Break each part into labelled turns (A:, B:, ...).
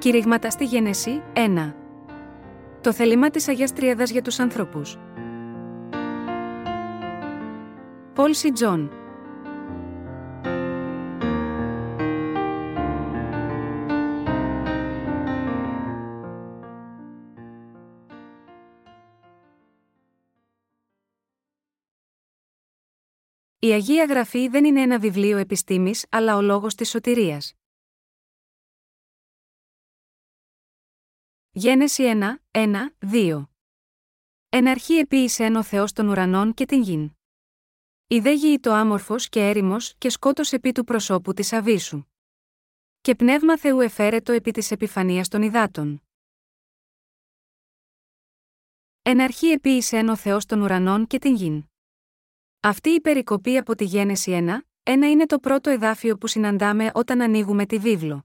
A: Κηρύγματα στη Γένεση 1. Το θέλημα της Αγίας Τριάδας για τους ανθρώπους. Πολ Σι Τζονγκ Η Αγία Γραφή δεν είναι ένα βιβλίο επιστήμης αλλά ο λόγος της σωτηρίας. Γένεση 1, 1, 2. Εν αρχή επίησε ο Θεός των ουρανών και την γην. Ιδέ γη το άμορφος και έρημος και σκότω επί του προσώπου της Αβίσου. Και πνεύμα Θεού εφέρετο επί της επιφανίας των υδάτων. Εν αρχή επίησε ο Θεός των ουρανών και την γην. Αυτή η περικοπή από τη Γένεση 1, ένα είναι το πρώτο εδάφιο που συναντάμε όταν ανοίγουμε τη βίβλο.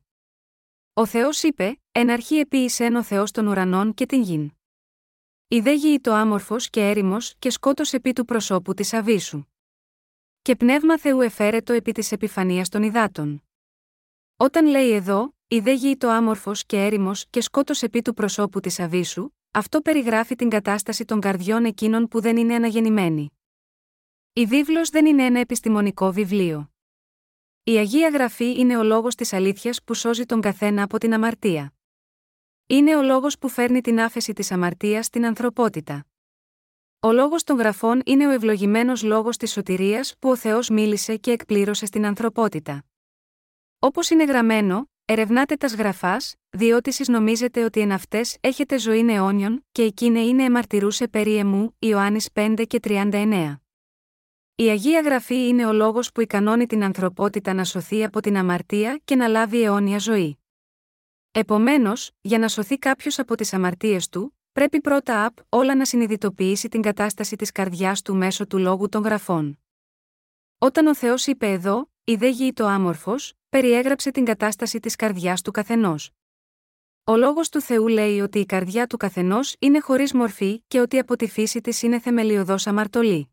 A: Ο Θεός είπε: Εν αρχή επίησεν ο Θεός των ουρανών και την γην. Ιδέ γη το άμορφος και έρημος και σκότω επί του προσώπου της Αβίσου. Και πνεύμα Θεού εφέρετο επί της επιφανίας των υδάτων. Όταν λέει εδώ, ιδέ γη το άμορφος και έρημος και σκότω επί του προσώπου της Αβίσου, αυτό περιγράφει την κατάσταση των καρδιών εκείνων που δεν είναι αναγεννημένοι. Η βίβλος δεν είναι ένα επιστημονικό βιβλίο. Η Αγία Γραφή είναι ο λόγος της αλήθειας που σώζει τον καθένα από την αμαρτία. Είναι ο λόγος που φέρνει την άφεση της αμαρτίας στην ανθρωπότητα. Ο λόγος των γραφών είναι ο ευλογημένος λόγος της σωτηρίας που ο Θεός μίλησε και εκπλήρωσε στην ανθρωπότητα. Όπως είναι γραμμένο, ερευνάτε τας γραφάς, διότι εσείς νομίζετε ότι εν αυτές έχετε ζωή αιώνιον, και εκείνε είναι εμαρτυρούσε περί εμού, Ιωάννης 5 και 39. Η Αγία Γραφή είναι ο λόγος που ικανώνει την ανθρωπότητα να σωθεί από την αμαρτία και να λάβει αιώνια ζωή. Επομένως, για να σωθεί κάποιος από τις αμαρτίες του, πρέπει πρώτα απ' όλα να συνειδητοποιήσει την κατάσταση της καρδιάς του μέσω του λόγου των γραφών. Όταν ο Θεός είπε εδώ, η δε γη το άμορφος, περιέγραψε την κατάσταση της καρδιάς του καθενός. Ο λόγος του Θεού λέει ότι η καρδιά του καθενός είναι χωρίς μορφή και ότι από τη φύση της είναι θεμελιωδό αμαρτωλή.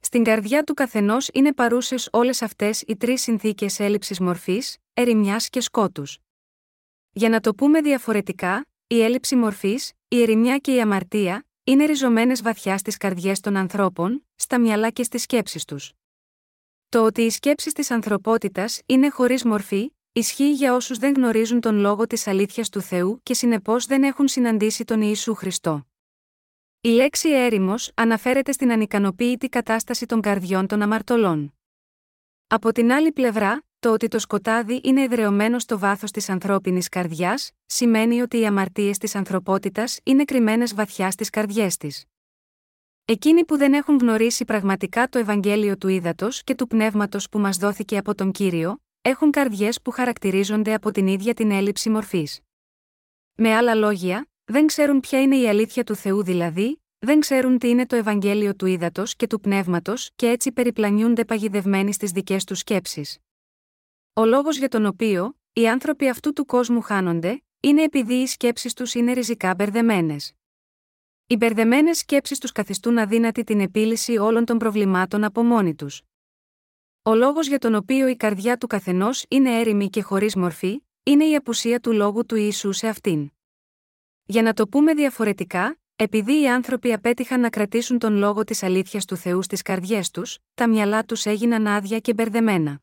A: Στην καρδιά του καθενός είναι παρούσες όλες αυτές οι τρεις συνθήκες έλλειψης μορφής, ερημιάς και σκότους. Για να το πούμε διαφορετικά, η έλλειψη μορφής, η ερημιά και η αμαρτία, είναι ριζωμένες βαθιά στις καρδιές των ανθρώπων, στα μυαλά και στις σκέψεις τους. Το ότι οι σκέψεις της ανθρωπότητας είναι χωρίς μορφή, ισχύει για όσους δεν γνωρίζουν τον λόγο της αλήθειας του Θεού και συνεπώς δεν έχουν συναντήσει τον Ιησού Χριστό. Η λέξη έρημος αναφέρεται στην ανικανοποίητη κατάσταση των καρδιών των αμαρτωλών. Από την άλλη πλευρά, το ότι το σκοτάδι είναι εδρεωμένο στο βάθος της ανθρώπινης καρδιάς, σημαίνει ότι οι αμαρτίες της ανθρωπότητας είναι κρυμμένες βαθιά στις καρδιές της. Εκείνοι που δεν έχουν γνωρίσει πραγματικά το Ευαγγέλιο του Ήδατος και του Πνεύματος που μας δόθηκε από τον κύριο, έχουν καρδιές που χαρακτηρίζονται από την ίδια την έλλειψη μορφής. Με άλλα λόγια, δεν ξέρουν ποια είναι η αλήθεια του Θεού δηλαδή, δεν ξέρουν τι είναι το Ευαγγέλιο του ύδατο και του πνεύματος και έτσι περιπλανιούνται παγιδευμένοι στις δικές τους σκέψεις. Ο λόγος για τον οποίο οι άνθρωποι αυτού του κόσμου χάνονται, είναι επειδή οι σκέψεις τους είναι ριζικά μπερδεμένες. Οι μπερδεμένες σκέψεις τους καθιστούν αδύνατη την επίλυση όλων των προβλημάτων από μόνοι τους. Ο λόγος για τον οποίο η καρδιά του καθενός είναι έρημη και χωρίς μορφή, είναι η απουσία του λόγου του Ιησού σε αυτήν. Για να το πούμε διαφορετικά, επειδή οι άνθρωποι απέτυχαν να κρατήσουν τον λόγο της αλήθειας του Θεού στις καρδιές τους, τα μυαλά τους έγιναν άδεια και μπερδεμένα.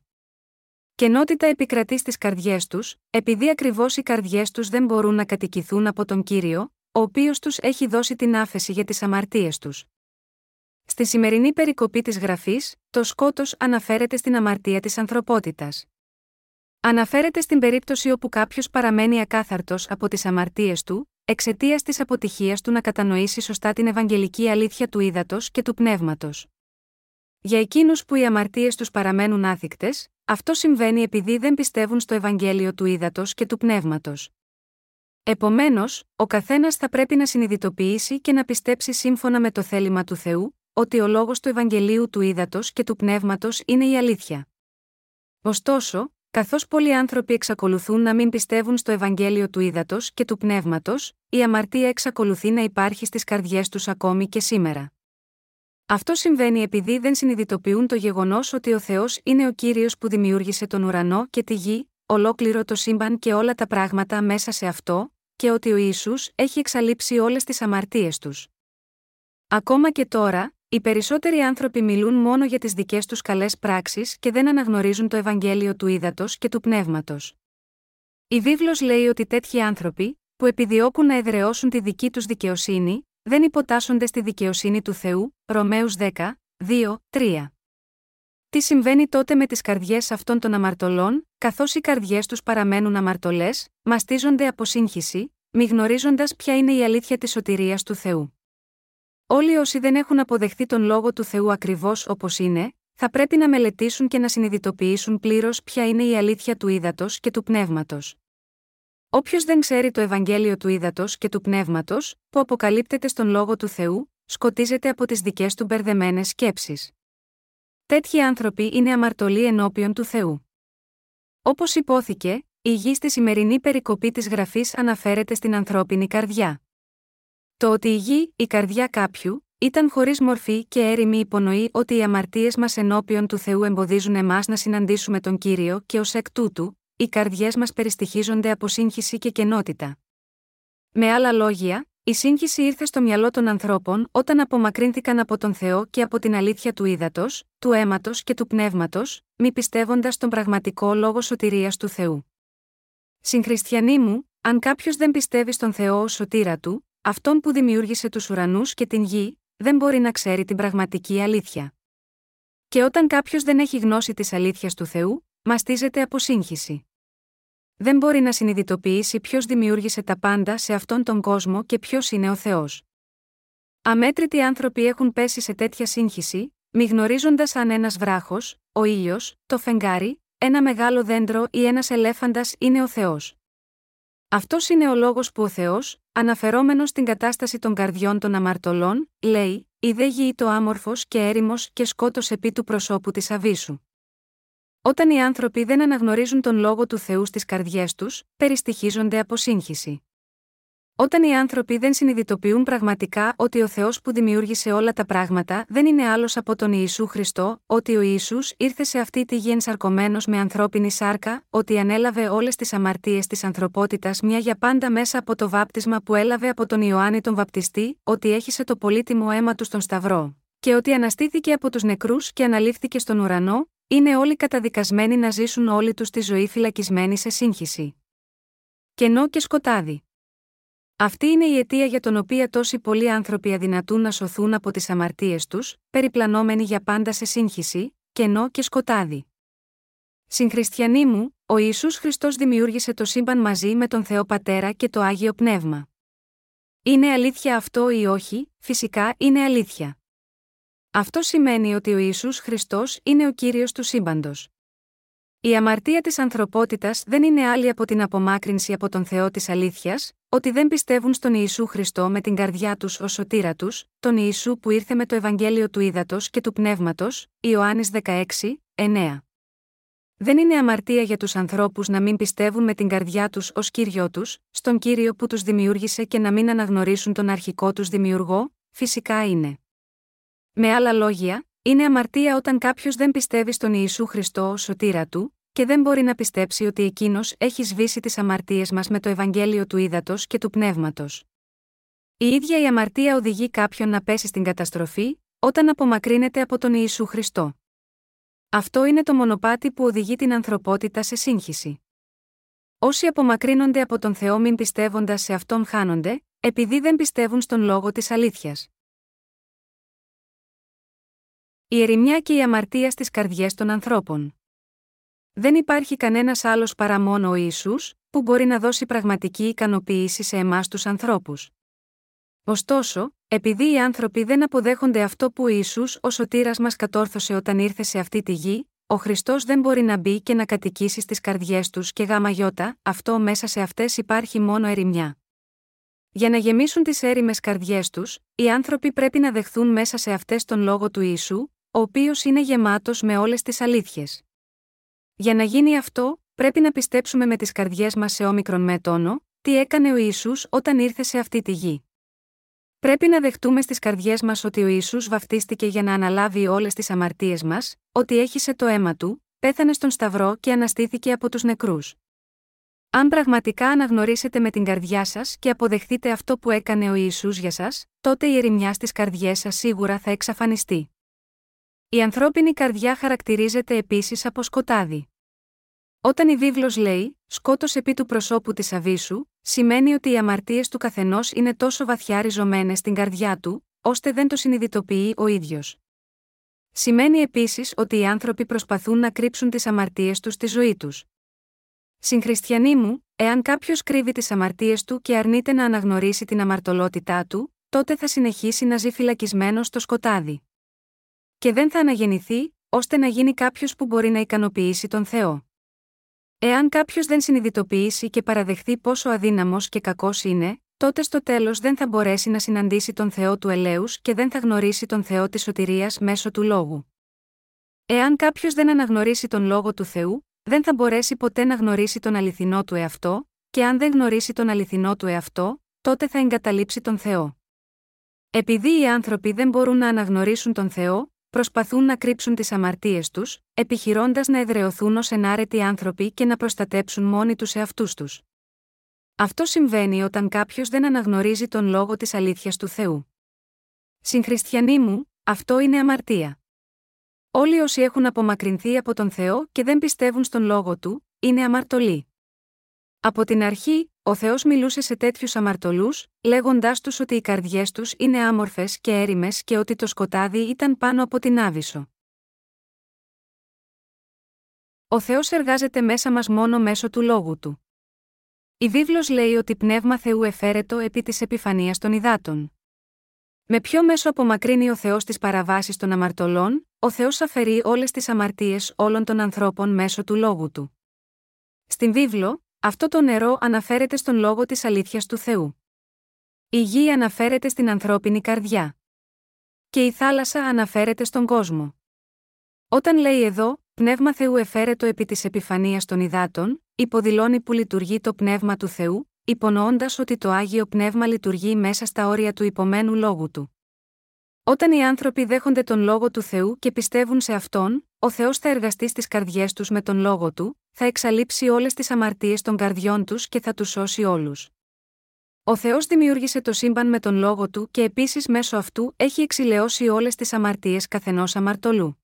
A: Κενότητα επικρατεί στις καρδιές τους, επειδή ακριβώς οι καρδιές τους δεν μπορούν να κατοικηθούν από τον κύριο, ο οποίος τους έχει δώσει την άφεση για τις αμαρτίες τους. Στη σημερινή περικοπή της γραφής, το σκότος αναφέρεται στην αμαρτία της ανθρωπότητας. Αναφέρεται στην περίπτωση όπου κάποιος παραμένει ακάθαρτος από τις αμαρτίες του, εξαιτίας της αποτυχίας του να κατανοήσει σωστά την Ευαγγελική αλήθεια του ύδατος και του πνεύματος. Για εκείνους που οι αμαρτίες τους παραμένουν άθικτες, αυτό συμβαίνει επειδή δεν πιστεύουν στο Ευαγγέλιο του ύδατο και του πνεύματος. Επομένως, ο καθένας θα πρέπει να συνειδητοποιήσει και να πιστέψει σύμφωνα με το θέλημα του Θεού, ότι ο λόγος του Ευαγγελίου του ύδατο και του πνεύματος είναι η αλήθεια. Ωστόσο, Καθώς πολλοί άνθρωποι εξακολουθούν να μην πιστεύουν στο Ευαγγέλιο του ύδατο και του πνεύματος, η αμαρτία εξακολουθεί να υπάρχει στις καρδιές τους ακόμη και σήμερα. Αυτό συμβαίνει επειδή δεν συνειδητοποιούν το γεγονός ότι ο Θεός είναι ο κύριος που δημιούργησε τον ουρανό και τη γη, ολόκληρο το σύμπαν και όλα τα πράγματα μέσα σε αυτό, και ότι ο Ιησούς έχει εξαλείψει όλες τις αμαρτίες τους. Ακόμα και τώρα, οι περισσότεροι άνθρωποι μιλούν μόνο για τις δικές τους καλές πράξεις και δεν αναγνωρίζουν το Ευαγγέλιο του Ήδατος και του Πνεύματος. Η βίβλος λέει ότι τέτοιοι άνθρωποι, που επιδιώκουν να εδραιώσουν τη δική τους δικαιοσύνη, δεν υποτάσσονται στη δικαιοσύνη του Θεού, Ρωμαίους 10, 2, 3. Τι συμβαίνει τότε με τις καρδιές αυτών των αμαρτωλών, καθώς οι καρδιές τους παραμένουν αμαρτωλές, μαστίζονται από σύγχυση, μη γνωρίζοντα ποια είναι η αλήθεια της σωτηρίας του Θεού. Όλοι όσοι δεν έχουν αποδεχθεί τον λόγο του Θεού ακριβώς όπως είναι, θα πρέπει να μελετήσουν και να συνειδητοποιήσουν πλήρως ποια είναι η αλήθεια του ύδατος και του πνεύματος. Όποιος δεν ξέρει το Ευαγγέλιο του ύδατο και του πνεύματος, που αποκαλύπτεται στον λόγο του Θεού, σκοτίζεται από τις δικές του μπερδεμένες σκέψεις. Τέτοιοι άνθρωποι είναι αμαρτωλοί ενώπιον του Θεού. Όπως υπόθηκε, η γη στη σημερινή περικοπή της γραφής αναφέρεται στην ανθρώπινη καρδιά. Το ότι η γη, η καρδιά κάποιου, ήταν χωρίς μορφή και έρημη υπονοεί ότι οι αμαρτίες μας ενώπιον του Θεού εμποδίζουν εμάς να συναντήσουμε τον κύριο και ως εκ τούτου, οι καρδιές μας περιστοιχίζονται από σύγχυση και κενότητα. Με άλλα λόγια, η σύγχυση ήρθε στο μυαλό των ανθρώπων όταν απομακρύνθηκαν από τον Θεό και από την αλήθεια του ύδατος, του αίματος και του πνεύματος, μη πιστεύοντας τον πραγματικό λόγο σωτηρίας του Θεού. Συγχριστιανοί μου, αν κάποιος δεν πιστεύει στον Θεό ως σωτήρα του, αυτόν που δημιούργησε τους ουρανούς και την γη, δεν μπορεί να ξέρει την πραγματική αλήθεια. Και όταν κάποιος δεν έχει γνώση της αλήθειας του Θεού, μαστίζεται από σύγχυση. Δεν μπορεί να συνειδητοποιήσει ποιος δημιούργησε τα πάντα σε αυτόν τον κόσμο και ποιος είναι ο Θεός. Αμέτρητοι άνθρωποι έχουν πέσει σε τέτοια σύγχυση, μη γνωρίζοντα αν ένας βράχος, ο ήλιος, το φεγγάρι, ένα μεγάλο δέντρο ή ένας ελέφαντας είναι ο Θεός. Αυτός είναι ο λόγος που ο Θεός, αναφερόμενος στην κατάσταση των καρδιών των αμαρτωλών, λέει: Η δε γη το άμορφος και έρημος και σκότος επί του προσώπου της Αβίσου. Όταν οι άνθρωποι δεν αναγνωρίζουν τον λόγο του Θεού στις καρδιές τους, περιστοιχίζονται από σύγχυση. Όταν οι άνθρωποι δεν συνειδητοποιούν πραγματικά ότι ο Θεός που δημιούργησε όλα τα πράγματα δεν είναι άλλος από τον Ιησού Χριστό, ότι ο Ιησούς ήρθε σε αυτή τη γη ενσαρκωμένος με ανθρώπινη σάρκα, ότι ανέλαβε όλες τις αμαρτίες της ανθρωπότητας μια για πάντα μέσα από το βάπτισμα που έλαβε από τον Ιωάννη τον Βαπτιστή, ότι έχισε το πολύτιμο αίμα του στον Σταυρό, και ότι αναστήθηκε από τους νεκρούς και αναλήφθηκε στον ουρανό, είναι όλοι καταδικασμένοι να ζήσουν όλοι τους τη ζωή φυλακισμένοι σε σύγχυση. Κενό και σκοτάδι. Αυτή είναι η αιτία για τον οποία τόσοι πολλοί άνθρωποι αδυνατούν να σωθούν από τις αμαρτίες τους, περιπλανόμενοι για πάντα σε σύγχυση, κενό και σκοτάδι. Συγχριστιανοί μου, ο Ιησούς Χριστός δημιούργησε το σύμπαν μαζί με τον Θεό Πατέρα και το Άγιο Πνεύμα. Είναι αλήθεια αυτό ή όχι, φυσικά είναι αλήθεια. Αυτό σημαίνει ότι ο Ιησούς Χριστός είναι ο Κύριος του σύμπαντος. Η αμαρτία της ανθρωπότητας δεν είναι άλλη από την απομάκρυνση από τον Θεό της αλήθειας, ότι δεν πιστεύουν στον Ιησού Χριστό με την καρδιά τους ως σωτήρα τους, τον Ιησού που ήρθε με το Ευαγγέλιο του Ήδατος και του Πνεύματος, Ιωάννης 16, 9. Δεν είναι αμαρτία για τους ανθρώπους να μην πιστεύουν με την καρδιά τους ως Κύριό τους, στον Κύριο που τους δημιούργησε και να μην αναγνωρίσουν τον αρχικό τους δημιουργό, φυσικά είναι. Με άλλα λόγια, είναι αμαρτία όταν κάποιος δεν πιστεύει στον Ιησού Χριστό ως σωτήρα του, και δεν μπορεί να πιστέψει ότι εκείνος έχει σβήσει τις αμαρτίες μας με το Ευαγγέλιο του Ήδατος και του Πνεύματος. Η ίδια η αμαρτία οδηγεί κάποιον να πέσει στην καταστροφή, όταν απομακρύνεται από τον Ιησού Χριστό. Αυτό είναι το μονοπάτι που οδηγεί την ανθρωπότητα σε σύγχυση. Όσοι απομακρύνονται από τον Θεό μην πιστεύοντας σε αυτόν χάνονται, επειδή δεν πιστεύουν στον λόγο της αλήθειας. Η ερημιά και η αμαρτία στις καρδιές των ανθρώπων. Δεν υπάρχει κανένας άλλος παρά μόνο ο Ιησούς, που μπορεί να δώσει πραγματική ικανοποίηση σε εμάς τους ανθρώπους. Ωστόσο, επειδή οι άνθρωποι δεν αποδέχονται αυτό που ο Ιησούς ο σωτήρας μας κατόρθωσε όταν ήρθε σε αυτή τη γη, ο Χριστός δεν μπορεί να μπει και να κατοικήσει στις καρδιές τους και γάμα γιώτα, αυτό μέσα σε αυτές υπάρχει μόνο ερημιά. Για να γεμίσουν τις έρημες καρδιές τους, οι άνθρωποι πρέπει να δεχθούν μέσα σε αυτές τον λόγο του Ιησού, ο οποίος είναι γεμάτος με όλες τις αλήθειες. Για να γίνει αυτό, πρέπει να πιστέψουμε με τις καρδιές μας σε όμικρον με τόνο, τι έκανε ο Ισού όταν ήρθε σε αυτή τη γη. Πρέπει να δεχτούμε στις καρδιές μας ότι ο Ισού βαφτίστηκε για να αναλάβει όλες τις αμαρτίες μας, ότι έχισε το αίμα του, πέθανε στον Σταυρό και αναστήθηκε από τους νεκρούς. Αν πραγματικά αναγνωρίσετε με την καρδιά σας και αποδεχτείτε αυτό που έκανε ο Ιησούς για σας, τότε η ερημιά στις καρδιές σας σίγουρα θα εξαφανιστεί. Η ανθρώπινη καρδιά χαρακτηρίζεται επίσης από σκοτάδι. Όταν η βίβλος λέει «σκότος επί του προσώπου της Αβίσου», σημαίνει ότι οι αμαρτίες του καθενός είναι τόσο βαθιά ριζωμένες στην καρδιά του, ώστε δεν το συνειδητοποιεί ο ίδιος. Σημαίνει επίσης ότι οι άνθρωποι προσπαθούν να κρύψουν τις αμαρτίες τους στη ζωή τους. Συγχριστιανοί μου, εάν κάποιος κρύβει τις αμαρτίες του και αρνείται να αναγνωρίσει την αμαρτωλότητά του, τότε θα συνεχίσει να ζει φυλακισμένος στο σκοτάδι. Και δεν θα αναγεννηθεί, ώστε να γίνει κάποιος που μπορεί να ικανοποιήσει τον Θεό. Εάν κάποιος δεν συνειδητοποιήσει και παραδεχθεί πόσο αδύναμος και κακός είναι, τότε στο τέλος δεν θα μπορέσει να συναντήσει τον Θεό του ελέους και δεν θα γνωρίσει τον Θεό της σωτηρίας μέσω του λόγου. Εάν κάποιος δεν αναγνωρίσει τον λόγο του Θεού, δεν θα μπορέσει ποτέ να γνωρίσει τον αληθινό του εαυτό, και αν δεν γνωρίσει τον αληθινό του εαυτό, τότε θα εγκαταλείψει τον Θεό. Επειδή οι άνθρωποι δεν μπορούν να αναγνωρίσουν τον Θεό, προσπαθούν να κρύψουν τις αμαρτίες τους, επιχειρώντας να εδρεωθούν ως ενάρετοι άνθρωποι και να προστατέψουν μόνοι τους εαυτούς τους. Αυτό συμβαίνει όταν κάποιος δεν αναγνωρίζει τον λόγο της αλήθειας του Θεού. Συγχριστιανοί μου, αυτό είναι αμαρτία. Όλοι όσοι έχουν απομακρυνθεί από τον Θεό και δεν πιστεύουν στον λόγο του, είναι αμαρτωλοί. Από την αρχή, ο Θεός μιλούσε σε τέτοιους αμαρτωλούς, λέγοντάς τους ότι οι καρδιές τους είναι άμορφες και έρημες και ότι το σκοτάδι ήταν πάνω από την άβυσο. Ο Θεός εργάζεται μέσα μας μόνο μέσω του λόγου του. Η βίβλος λέει ότι πνεύμα Θεού εφαίρετο επί της επιφανίας των υδάτων. Με ποιο μέσο απομακρύνει ο Θεός τις παραβάσεις των αμαρτωλών, ο Θεός αφαιρεί όλες τις αμαρτίες όλων των ανθρώπων μέσω του λόγου του. Στην βίβλο, αυτό το νερό αναφέρεται στον λόγο της αλήθειας του Θεού. Η γη αναφέρεται στην ανθρώπινη καρδιά. Και η θάλασσα αναφέρεται στον κόσμο. Όταν λέει εδώ, Πνεύμα Θεού εφαίρετο επί της επιφανίας των υδάτων, υποδηλώνει που λειτουργεί το Πνεύμα του Θεού, υπονοώντας ότι το Άγιο Πνεύμα λειτουργεί μέσα στα όρια του υπομένου λόγου του. Όταν οι άνθρωποι δέχονται τον λόγο του Θεού και πιστεύουν σε αυτόν, ο Θεός θα εργαστεί στις καρδιές τους με τον λόγο του, θα εξαλείψει όλες τις αμαρτίες των καρδιών τους και θα τους σώσει όλους. Ο Θεός δημιούργησε το σύμπαν με τον λόγο του και επίσης μέσω αυτού έχει εξηλαιώσει όλες τις αμαρτίες καθενός αμαρτωλού.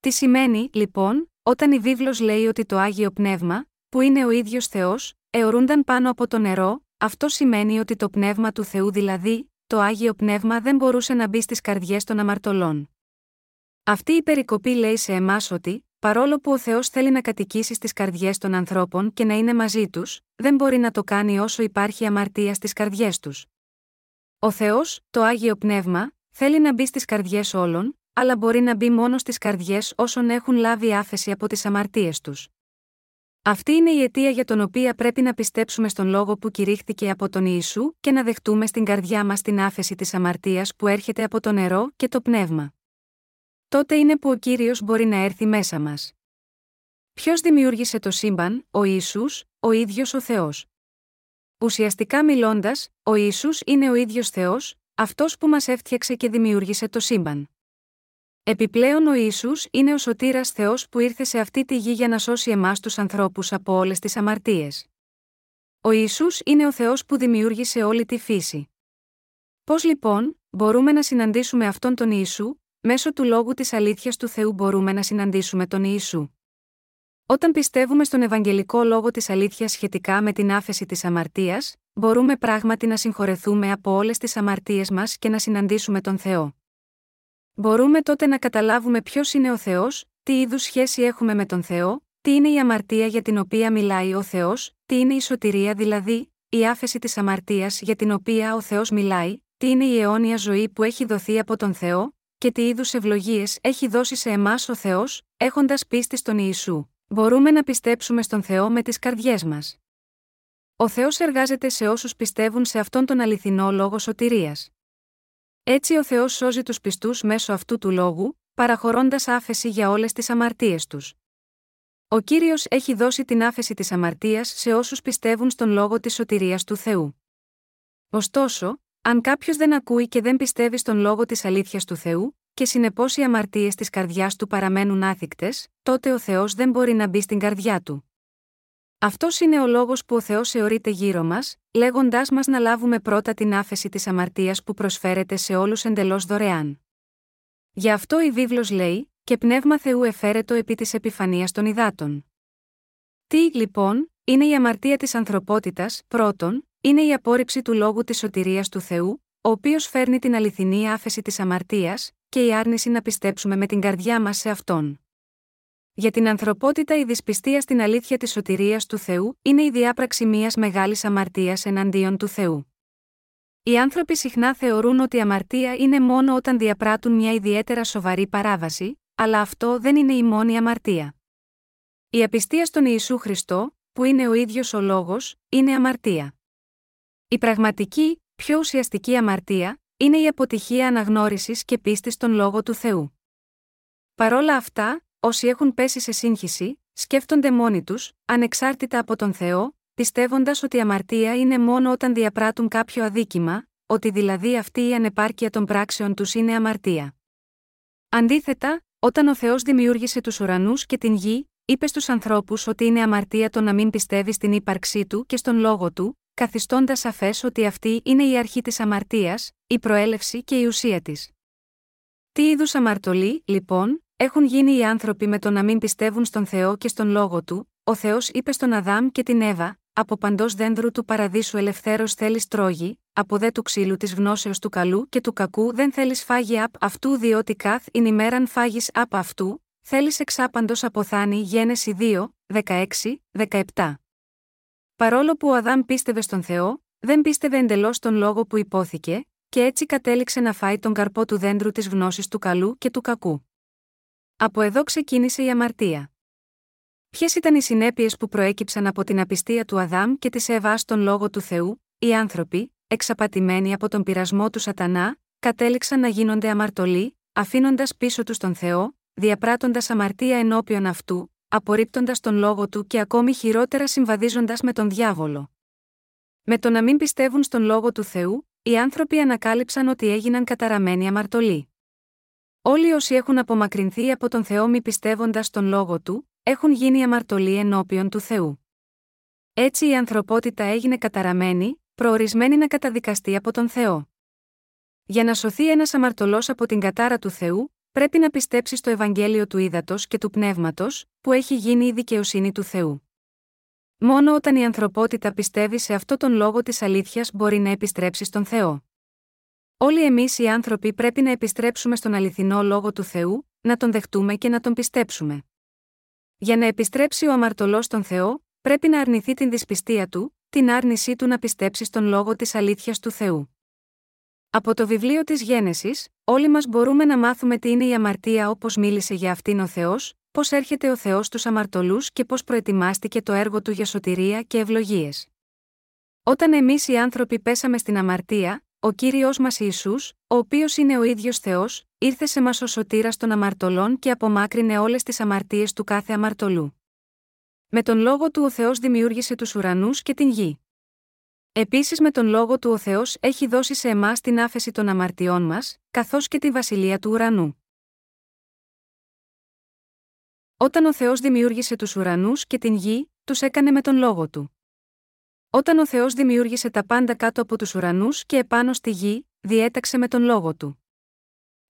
A: Τι σημαίνει, λοιπόν, όταν η βίβλος λέει ότι το Άγιο Πνεύμα, που είναι ο ίδιος Θεός, αιωρούνταν πάνω από το νερό, αυτό σημαίνει ότι το Πνεύμα του Θεού δηλαδή, το Άγιο Πνεύμα δεν μπορούσε να μπει στις καρδιές των αμαρτωλών. Αυτή η περικοπή λέει σε εμάς ότι, παρόλο που ο Θεός θέλει να κατοικήσει στις καρδιές των ανθρώπων και να είναι μαζί τους, δεν μπορεί να το κάνει όσο υπάρχει αμαρτία στις καρδιές τους. Ο Θεός, το Άγιο Πνεύμα, θέλει να μπει στις καρδιές όλων, αλλά μπορεί να μπει μόνο στις καρδιές όσων έχουν λάβει άφεση από τις αμαρτίες τους. Αυτή είναι η αιτία για τον οποία πρέπει να πιστέψουμε στον λόγο που κηρύχθηκε από τον Ιησού και να δεχτούμε στην καρδιά μας την άφεση της αμαρτίας που έρχεται από το νερό και το πνεύμα. Τότε είναι που ο κύριος μπορεί να έρθει μέσα μας. Ποιος δημιούργησε το σύμπαν, ο Ισού, ο ίδιος ο Θεός. Ουσιαστικά μιλώντας, ο Ιησούς είναι ο ίδιος Θεός, αυτός που μας έφτιαξε και δημιούργησε το σύμπαν. Επιπλέον ο Ισού είναι ο σωτήρας Θεός που ήρθε σε αυτή τη γη για να σώσει εμάς τους ανθρώπους από όλες τις αμαρτίες. Ο Ισού είναι ο Θεός που δημιούργησε όλη τη φύση. Πώς λοιπόν, μπορούμε να συναντήσουμε αυτόν τον Ιησού, μέσω του λόγου της αλήθειας του Θεού μπορούμε να συναντήσουμε τον Ιησού. Όταν πιστεύουμε στον Ευαγγελικό λόγο της αλήθειας σχετικά με την άφεση της αμαρτίας, μπορούμε πράγματι να συγχωρεθούμε από όλες τις αμαρτίες μας και να συναντήσουμε τον Θεό. Μπορούμε τότε να καταλάβουμε ποιος είναι ο Θεός, τι είδους σχέση έχουμε με τον Θεό, τι είναι η αμαρτία για την οποία μιλάει ο Θεός, τι είναι η σωτηρία δηλαδή, η άφεση της αμαρτίας για την οποία ο Θεός μιλάει, τι είναι η αιώνια ζωή που έχει δοθεί από τον Θεό, και τι είδους ευλογίες έχει δώσει σε εμάς ο Θεός, έχοντας πίστη στον Ιησού. Μπορούμε να πιστέψουμε στον Θεό με τις καρδιές μας. Ο Θεός εργάζεται σε όσους πιστεύουν σε αυτόν τον αληθινό λόγο σωτηρίας. Έτσι ο Θεός σώζει τους πιστούς μέσω αυτού του λόγου, παραχωρώντας άφεση για όλες τις αμαρτίες τους. Ο κύριος έχει δώσει την άφεση της αμαρτίας σε όσους πιστεύουν στον λόγο της σωτηρίας του Θεού. Ωστόσο, αν κάποιος δεν ακούει και δεν πιστεύει στον λόγο της αλήθειας του Θεού, και συνεπώς οι αμαρτίες της καρδιάς του παραμένουν άθικτες, τότε ο Θεός δεν μπορεί να μπει στην καρδιά του. Αυτός είναι ο λόγος που ο Θεός αιωρείται γύρω μας, λέγοντάς μας να λάβουμε πρώτα την άφεση της αμαρτίας που προσφέρεται σε όλους εντελώς δωρεάν. Γι' αυτό η βίβλος λέει: Και πνεύμα Θεού εφέρετο επί της επιφανίας των υδάτων. Τι, λοιπόν, είναι η αμαρτία της ανθρωπότητας, πρώτον, είναι η απόρριψη του λόγου της σωτηρίας του Θεού, ο οποίος φέρνει την αληθινή άφεση της αμαρτίας, και η άρνηση να πιστέψουμε με την καρδιά μας σε αυτόν. Για την ανθρωπότητα η δυσπιστία στην αλήθεια της σωτηρίας του Θεού είναι η διάπραξη μιας μεγάλης αμαρτίας εναντίον του Θεού. Οι άνθρωποι συχνά θεωρούν ότι η αμαρτία είναι μόνο όταν διαπράττουν μια ιδιαίτερα σοβαρή παράβαση, αλλά αυτό δεν είναι η μόνη αμαρτία. Η απιστία στον Ιησού Χριστό, που είναι ο ίδιος ο λόγος, είναι αμαρτία. Η πραγματική, πιο ουσιαστική αμαρτία, είναι η αποτυχία αναγνώρισης και πίστης στον λόγο του Θεού. Παρόλα αυτά, όσοι έχουν πέσει σε σύγχυση, σκέφτονται μόνοι τους, ανεξάρτητα από τον Θεό, πιστεύοντας ότι η αμαρτία είναι μόνο όταν διαπράττουν κάποιο αδίκημα, ότι δηλαδή αυτή η ανεπάρκεια των πράξεων τους είναι αμαρτία. Αντίθετα, όταν ο Θεός δημιούργησε τους ουρανούς και την γη, είπε στους ανθρώπους ότι είναι αμαρτία το να μην πιστεύει στην ύπαρξή του και στον λόγο του, καθιστώντας σαφές ότι αυτή είναι η αρχή της αμαρτίας, η προέλευση και η ουσία της. Τι είδους αμαρτωλοί, λοιπόν, έχουν γίνει οι άνθρωποι με το να μην πιστεύουν στον Θεό και στον λόγο του, ο Θεός είπε στον Αδάμ και την Εύα, από παντός δένδρου του παραδείσου ελευθέρο θέλεις τρόγι, από δε του ξύλου της γνώσεως του καλού και του κακού δεν θέλεις φάγει απ' αυτού διότι καθ in ημέραν φάγεις απ' αυτού, θέλεις εξάπαντος αποθάνει Γένεση 2, 16, 17. Παρόλο που ο Αδάμ πίστευε στον Θεό, δεν πίστευε εντελώς τον λόγο που υπόθηκε, και έτσι κατέληξε να φάει τον καρπό του δέντρου της γνώσης του καλού και του κακού. Από εδώ ξεκίνησε η αμαρτία. Ποιες ήταν οι συνέπειες που προέκυψαν από την απιστία του Αδάμ και της Εύα στον λόγο του Θεού, οι άνθρωποι, εξαπατημένοι από τον πειρασμό του Σατανά, κατέληξαν να γίνονται αμαρτωλοί, αφήνοντας πίσω τους τον Θεό, διαπράττοντας αμαρτία ενώπιον αυτού, απορρίπτοντας τον λόγο του και ακόμη χειρότερα συμβαδίζοντας με τον διάβολο. Με το να μην πιστεύουν στον λόγο του Θεού, οι άνθρωποι ανακάλυψαν ότι έγιναν καταραμένοι αμαρτωλοί. Όλοι όσοι έχουν απομακρυνθεί από τον Θεό μη πιστεύοντας τον λόγο του, έχουν γίνει αμαρτωλοί ενώπιον του Θεού. Έτσι η ανθρωπότητα έγινε καταραμένη, προορισμένη να καταδικαστεί από τον Θεό. Για να σωθεί ένας αμαρτωλός από την κατάρα του Θεού, πρέπει να πιστέψεις στο Ευαγγέλιο του Ήδατος και του Πνεύματος, που έχει γίνει η δικαιοσύνη του Θεού. Μόνο όταν η ανθρωπότητα πιστεύει σε αυτό τον λόγο της αλήθειας μπορεί να επιστρέψει στον Θεό. Όλοι εμείς οι άνθρωποι πρέπει να επιστρέψουμε στον αληθινό λόγο του Θεού, να τον δεχτούμε και να τον πιστέψουμε. Για να επιστρέψει ο αμαρτωλός στον Θεό, πρέπει να αρνηθεί την δυσπιστία του, την άρνησή του να πιστέψει στον λόγο της αλήθειας του Θεού. Από το βιβλίο της Γένεσης, όλοι μας μπορούμε να μάθουμε τι είναι η αμαρτία όπως μίλησε για αυτήν ο Θεός, πώς έρχεται ο Θεός στους αμαρτωλούς και πώς προετοιμάστηκε το έργο του για σωτηρία και ευλογίες. Όταν εμείς οι άνθρωποι πέσαμε στην αμαρτία, ο κύριος μας Ιησούς, ο οποίος είναι ο ίδιος Θεός, ήρθε σε μας ως σωτήρας των αμαρτωλών και απομάκρυνε όλες τις αμαρτίες του κάθε αμαρτωλού. Με τον λόγο του ο Θεός δημιούργησε τους ουρανούς και την γη. Επίσης με τον λόγο του ο Θεός έχει δώσει σε εμάς την άφεση των αμαρτιών μας, καθώς και τη βασιλεία του ουρανού. Όταν ο Θεός δημιούργησε τους ουρανούς και την γη, τους έκανε με τον λόγο του. Όταν ο Θεός δημιούργησε τα πάντα κάτω από τους ουρανούς και επάνω στη γη, διέταξε με τον λόγο του.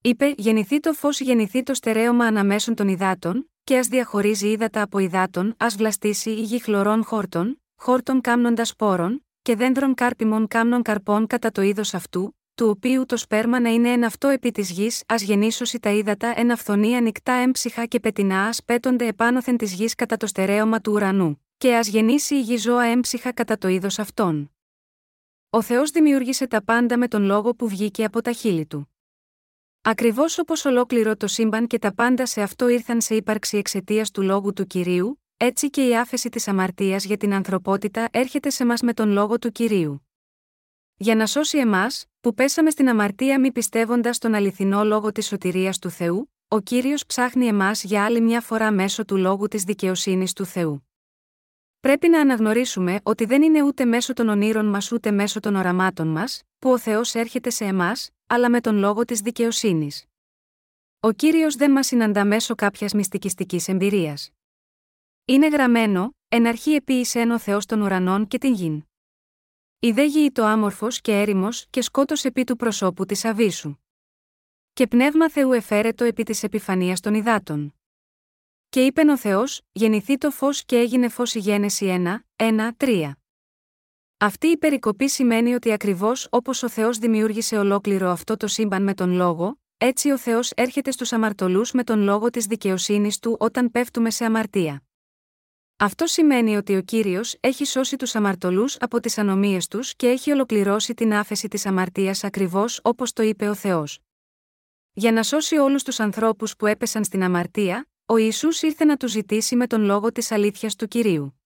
A: Είπε: Γεννηθεί το φως, γεννηθεί το στερέωμα αναμέσων των υδάτων, και ας διαχωρίζει ύδατα από υδάτων, ας βλαστήσει η γη χλωρών χόρτων, χόρτων κάμνοντας σπόρων, και δέντρων κάρπιμων κάμνων καρπών κατά το είδος αυτού, του οποίου το σπέρμα να είναι ένα αυτό επί της γης, ας γεννήσωση τα ύδατα ένα φθονή ανοιχτά έμψυχα και πετεινά ας πέτονται επάνωθεν της γης κατά το στερέωμα του ουρανού, και ας γεννήσει η γη ζώα έμψυχα κατά το είδος αυτών. Ο Θεός δημιούργησε τα πάντα με τον λόγο που βγήκε από τα χείλη του. Ακριβώς όπως ολόκληρο το σύμπαν και τα πάντα σε αυτό ήρθαν σε ύπαρξη εξαιτίας του λόγου του κυρίου, έτσι και η άφεση της αμαρτίας για την ανθρωπότητα έρχεται σε μας με τον λόγο του κυρίου. Για να σώσει εμάς, που πέσαμε στην αμαρτία μη πιστεύοντας τον αληθινό λόγο της σωτηρίας του Θεού, ο κύριος ψάχνει εμάς για άλλη μια φορά μέσω του λόγου της δικαιοσύνης του Θεού. Πρέπει να αναγνωρίσουμε ότι δεν είναι ούτε μέσω των ονείρων μας ούτε μέσω των οραμάτων μας, που ο Θεός έρχεται σε εμάς, αλλά με τον λόγο της δικαιοσύνης. Ο κύριος δεν μας συναντά μέσω κάποιας μυστικιστικής εμπειρίας. Είναι γραμμένο, εν αρχή επίησεν ο Θεός των ουρανών και την γην. Η δε γη το άμορφος και έρημος και σκότο επί του προσώπου της Αβίσου. Και πνεύμα Θεού εφέρετο επί της επιφανίας των υδάτων. Και είπεν ο Θεός, γεννηθεί το φως και έγινε φως η γένεση 1, 1, 3. Αυτή η περικοπή σημαίνει ότι ακριβώς όπως ο Θεός δημιούργησε ολόκληρο αυτό το σύμπαν με τον λόγο, έτσι ο Θεός έρχεται στους αμαρτωλούς με τον λόγο της δικαιοσύνης του όταν πέφτουμε σε αμαρτία. Αυτό σημαίνει ότι ο κύριος έχει σώσει τους αμαρτωλούς από τις ανομίες τους και έχει ολοκληρώσει την άφεση της αμαρτίας ακριβώς όπως το είπε ο Θεός. Για να σώσει όλους τους ανθρώπους που έπεσαν στην αμαρτία, ο Ιησούς ήρθε να τους ζητήσει με τον λόγο της αλήθειας του κυρίου.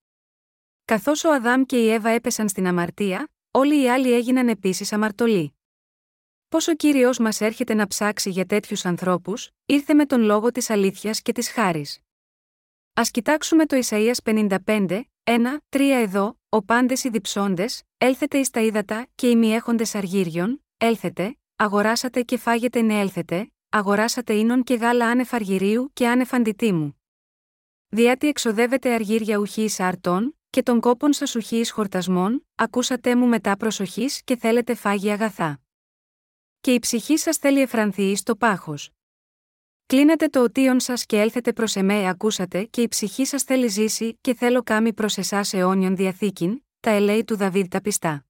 A: Καθώς ο Αδάμ και η Εύα έπεσαν στην αμαρτία, όλοι οι άλλοι έγιναν επίσης αμαρτωλοί. Πώς ο κύριος μας έρχεται να ψάξει για τέτοιους ανθρώπους, ήρθε με τον λόγο της αλήθειας και της χάρης. Α κοιτάξουμε το Ισαΐας 55, 1, 3 εδώ, ο πάντες οι διψώντες, έλθετε εις τα ύδατα και οι μη έχοντες αργύριων, έλθετε, αγοράσατε και φάγετε ναι έλθετε, αγοράσατε ίνων και γάλα άνευ αργυρίου και άνευ αντιτίμου. Διάτι εξοδεύετε αργύρια ουχή αρτών, και των κόπων σας ουχή χορτασμών, ακούσατε μου μετά προσοχής και θέλετε φάγη αγαθά. Και η ψυχή σας θέλει εφρανθή στο πάχος. Κλείνετε το οτίον σας και έλθετε προς εμέ, ακούσατε, και η ψυχή σας θέλει ζήσει, και θέλω κάμει προς εσάς αιώνιον διαθήκην, τα ελέη του Δαβίδ τα πιστά.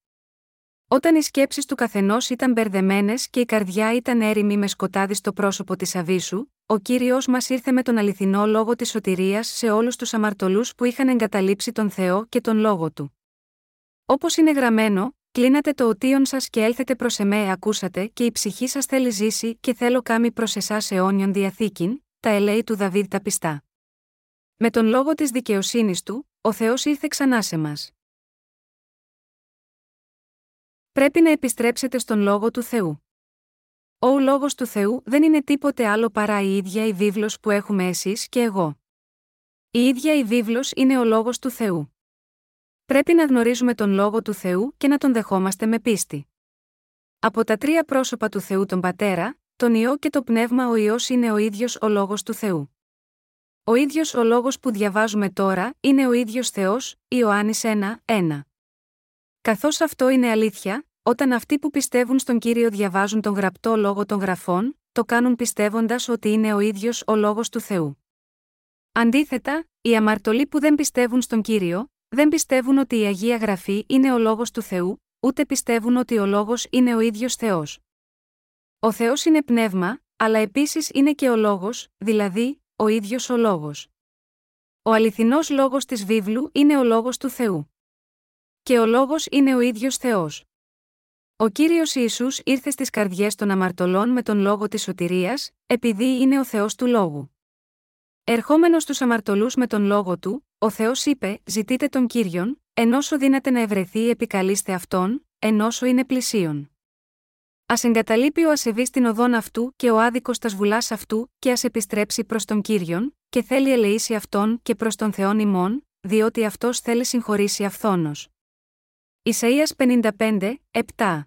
A: Όταν οι σκέψεις του καθενός ήταν μπερδεμένες και η καρδιά ήταν έρημη με σκοτάδι στο πρόσωπο της Αβίσου, ο κύριος μας ήρθε με τον αληθινό λόγο της σωτηρίας σε όλους τους αμαρτωλούς που είχαν εγκαταλείψει τον Θεό και τον λόγο του. Όπως είναι γραμμένο, κλείνατε το οτίον σας και έλθετε προς εμέ, ακούσατε, και η ψυχή σας θέλει ζήσει και θέλω κάμει προς εσάς αιώνιον διαθήκην, τα ελέη του Δαβίδ τα πιστά. Με τον λόγο της δικαιοσύνης του, ο Θεός ήρθε ξανά σε μας. Πρέπει να επιστρέψετε στον λόγο του Θεού. Ο λόγος του Θεού δεν είναι τίποτε άλλο παρά η ίδια η βίβλος που έχουμε εσείς και εγώ. Η ίδια η βίβλος είναι ο λόγος του Θεού. Πρέπει να γνωρίζουμε τον λόγο του Θεού και να τον δεχόμαστε με πίστη. Από τα τρία πρόσωπα του Θεού τον Πατέρα, τον Υιό και το Πνεύμα ο Υιός είναι ο ίδιος ο λόγος του Θεού. Ο ίδιος ο λόγος που διαβάζουμε τώρα είναι ο ίδιος Θεός, Ιωάννης 1, 1. Καθώς αυτό είναι αλήθεια, όταν αυτοί που πιστεύουν στον κύριο διαβάζουν τον γραπτό λόγο των γραφών, το κάνουν πιστεύοντας ότι είναι ο ίδιος ο λόγος του Θεού. Αντίθετα, οι αμαρτωλοί που δεν πιστεύουν στον κύριο, δεν πιστεύουν ότι η αγία γραφή είναι ο λόγος του Θεού, ούτε πιστεύουν ότι ο λόγος είναι ο ίδιος Θεός. Ο Θεός είναι πνεύμα, αλλά επίσης είναι και ο λόγος, δηλαδή, ο ίδιος ο λόγος. Ο αληθινός λόγος της βίβλου είναι ο λόγος του Θεού. Και ο λόγος είναι ο ίδιος Θεός. Ο κύριος Ισού ήρθε στις καρδιές των αμαρτωλών με τον λόγο της σωτηρίας, επειδή είναι ο Θεός του λόγου. Ερχόμενος στους αμαρτωλούς με τον λόγο του, ο Θεός είπε: Ζητείτε τον κύριον, ενώσο δύναται να ευρεθεί επικαλείστε αυτόν, ενώσο είναι πλησίον. Α εγκαταλείπει ο ασεβής την οδόν αυτού και ο άδικος τας βουλάς αυτού, και ας επιστρέψει προς τον κύριον, και θέλει ελεήσει αυτόν και προς τον Θεόν ημών, διότι αυτός θέλει συγχωρήσει αυθόνος. Ισαΐας 55, 7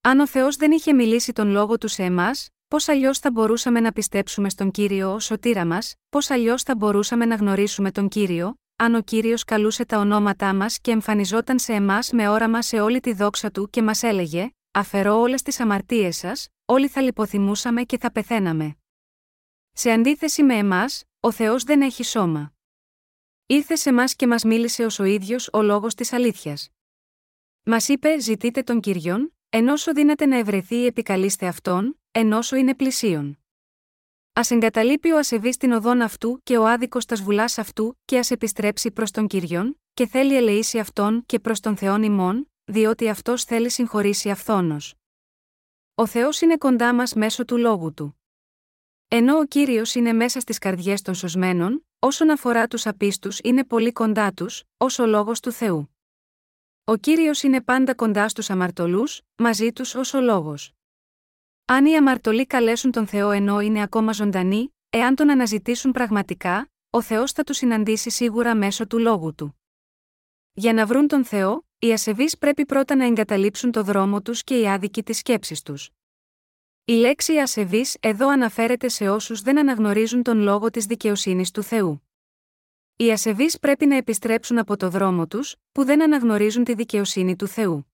A: Αν ο Θεός δεν είχε μιλήσει τον λόγο του σε εμάς, πώς αλλιώς θα μπορούσαμε να πιστέψουμε στον Κύριο ως σωτήρα μας, πώς αλλιώς θα μπορούσαμε να γνωρίσουμε τον Κύριο, αν ο Κύριος καλούσε τα ονόματά μας και εμφανιζόταν σε εμάς με όραμα σε όλη τη δόξα Του και μας έλεγε «Αφαιρώ όλες τις αμαρτίες σας, όλοι θα λιποθυμούσαμε και θα πεθαίναμε». Σε αντίθεση με εμάς, ο Θεός δεν έχει σώμα. Ήρθε σε εμά και μας μίλησε ως ο ίδιος ο λόγος της αλήθειας. Μας είπε: Ζητείτε τον κυριόν, ενώσο δύναται να ευρεθεί επικαλείστε αυτόν, ενώσο είναι πλησίον. Α εγκαταλείπει ο ασεβής την οδόν αυτού και ο άδικος τας βουλάς αυτού, και ας επιστρέψει προς τον κυριόν, και θέλει ελεήσει αυτόν και προς τον Θεόν ημών, διότι αυτός θέλει συγχωρήσει αυθόνος. Ο Θεός είναι κοντά μας μέσω του λόγου του. Ενώ ο κύριος είναι μέσα στις καρδιές των σωσμένων, όσον αφορά τους απίστους είναι πολύ κοντά τους, ως ο λόγος του Θεού. Ο κύριος είναι πάντα κοντά στους αμαρτωλούς, μαζί τους ως ο λόγος. Αν οι αμαρτωλοί καλέσουν τον Θεό ενώ είναι ακόμα ζωντανοί, εάν τον αναζητήσουν πραγματικά, ο Θεός θα τους συναντήσει σίγουρα μέσω του λόγου του. Για να βρουν τον Θεό, οι ασεβείς πρέπει πρώτα να εγκαταλείψουν το δρόμο τους και οι άδικοι τις σκέψεις τους. Η λέξη ασεβή εδώ αναφέρεται σε όσους δεν αναγνωρίζουν τον λόγο της δικαιοσύνης του Θεού. Οι ασεβείς πρέπει να επιστρέψουν από το δρόμο τους, που δεν αναγνωρίζουν τη δικαιοσύνη του Θεού.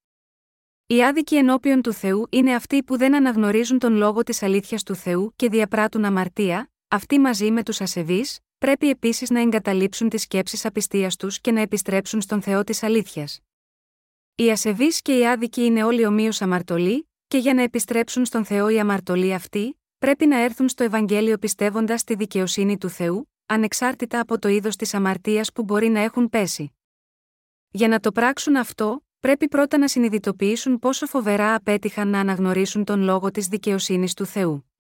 A: Οι άδικοι ενώπιον του Θεού είναι αυτοί που δεν αναγνωρίζουν τον λόγο της αλήθειας του Θεού και διαπράττουν αμαρτία, αυτοί μαζί με τους ασεβείς, πρέπει επίσης να εγκαταλείψουν τις σκέψεις απιστίας τους και να επιστρέψουν στον Θεό της αλήθειας. Οι ασεβείς και οι άδικοι είναι όλοι ομοίως αμαρτωλοί, και για να επιστρέψουν στον Θεό οι αμαρτωλοί αυτοί, πρέπει να έρθουν στο Ευαγγέλιο πιστεύοντας στη δικαιοσύνη του Θεού, ανεξάρτητα από το είδος της αμαρτίας που μπορεί να έχουν πέσει. Για να το πράξουν αυτό, πρέπει πρώτα να συνειδητοποιήσουν πόσο φοβερά απέτυχαν να αναγνωρίσουν τον λόγο της δικαιοσύνης του Θεού.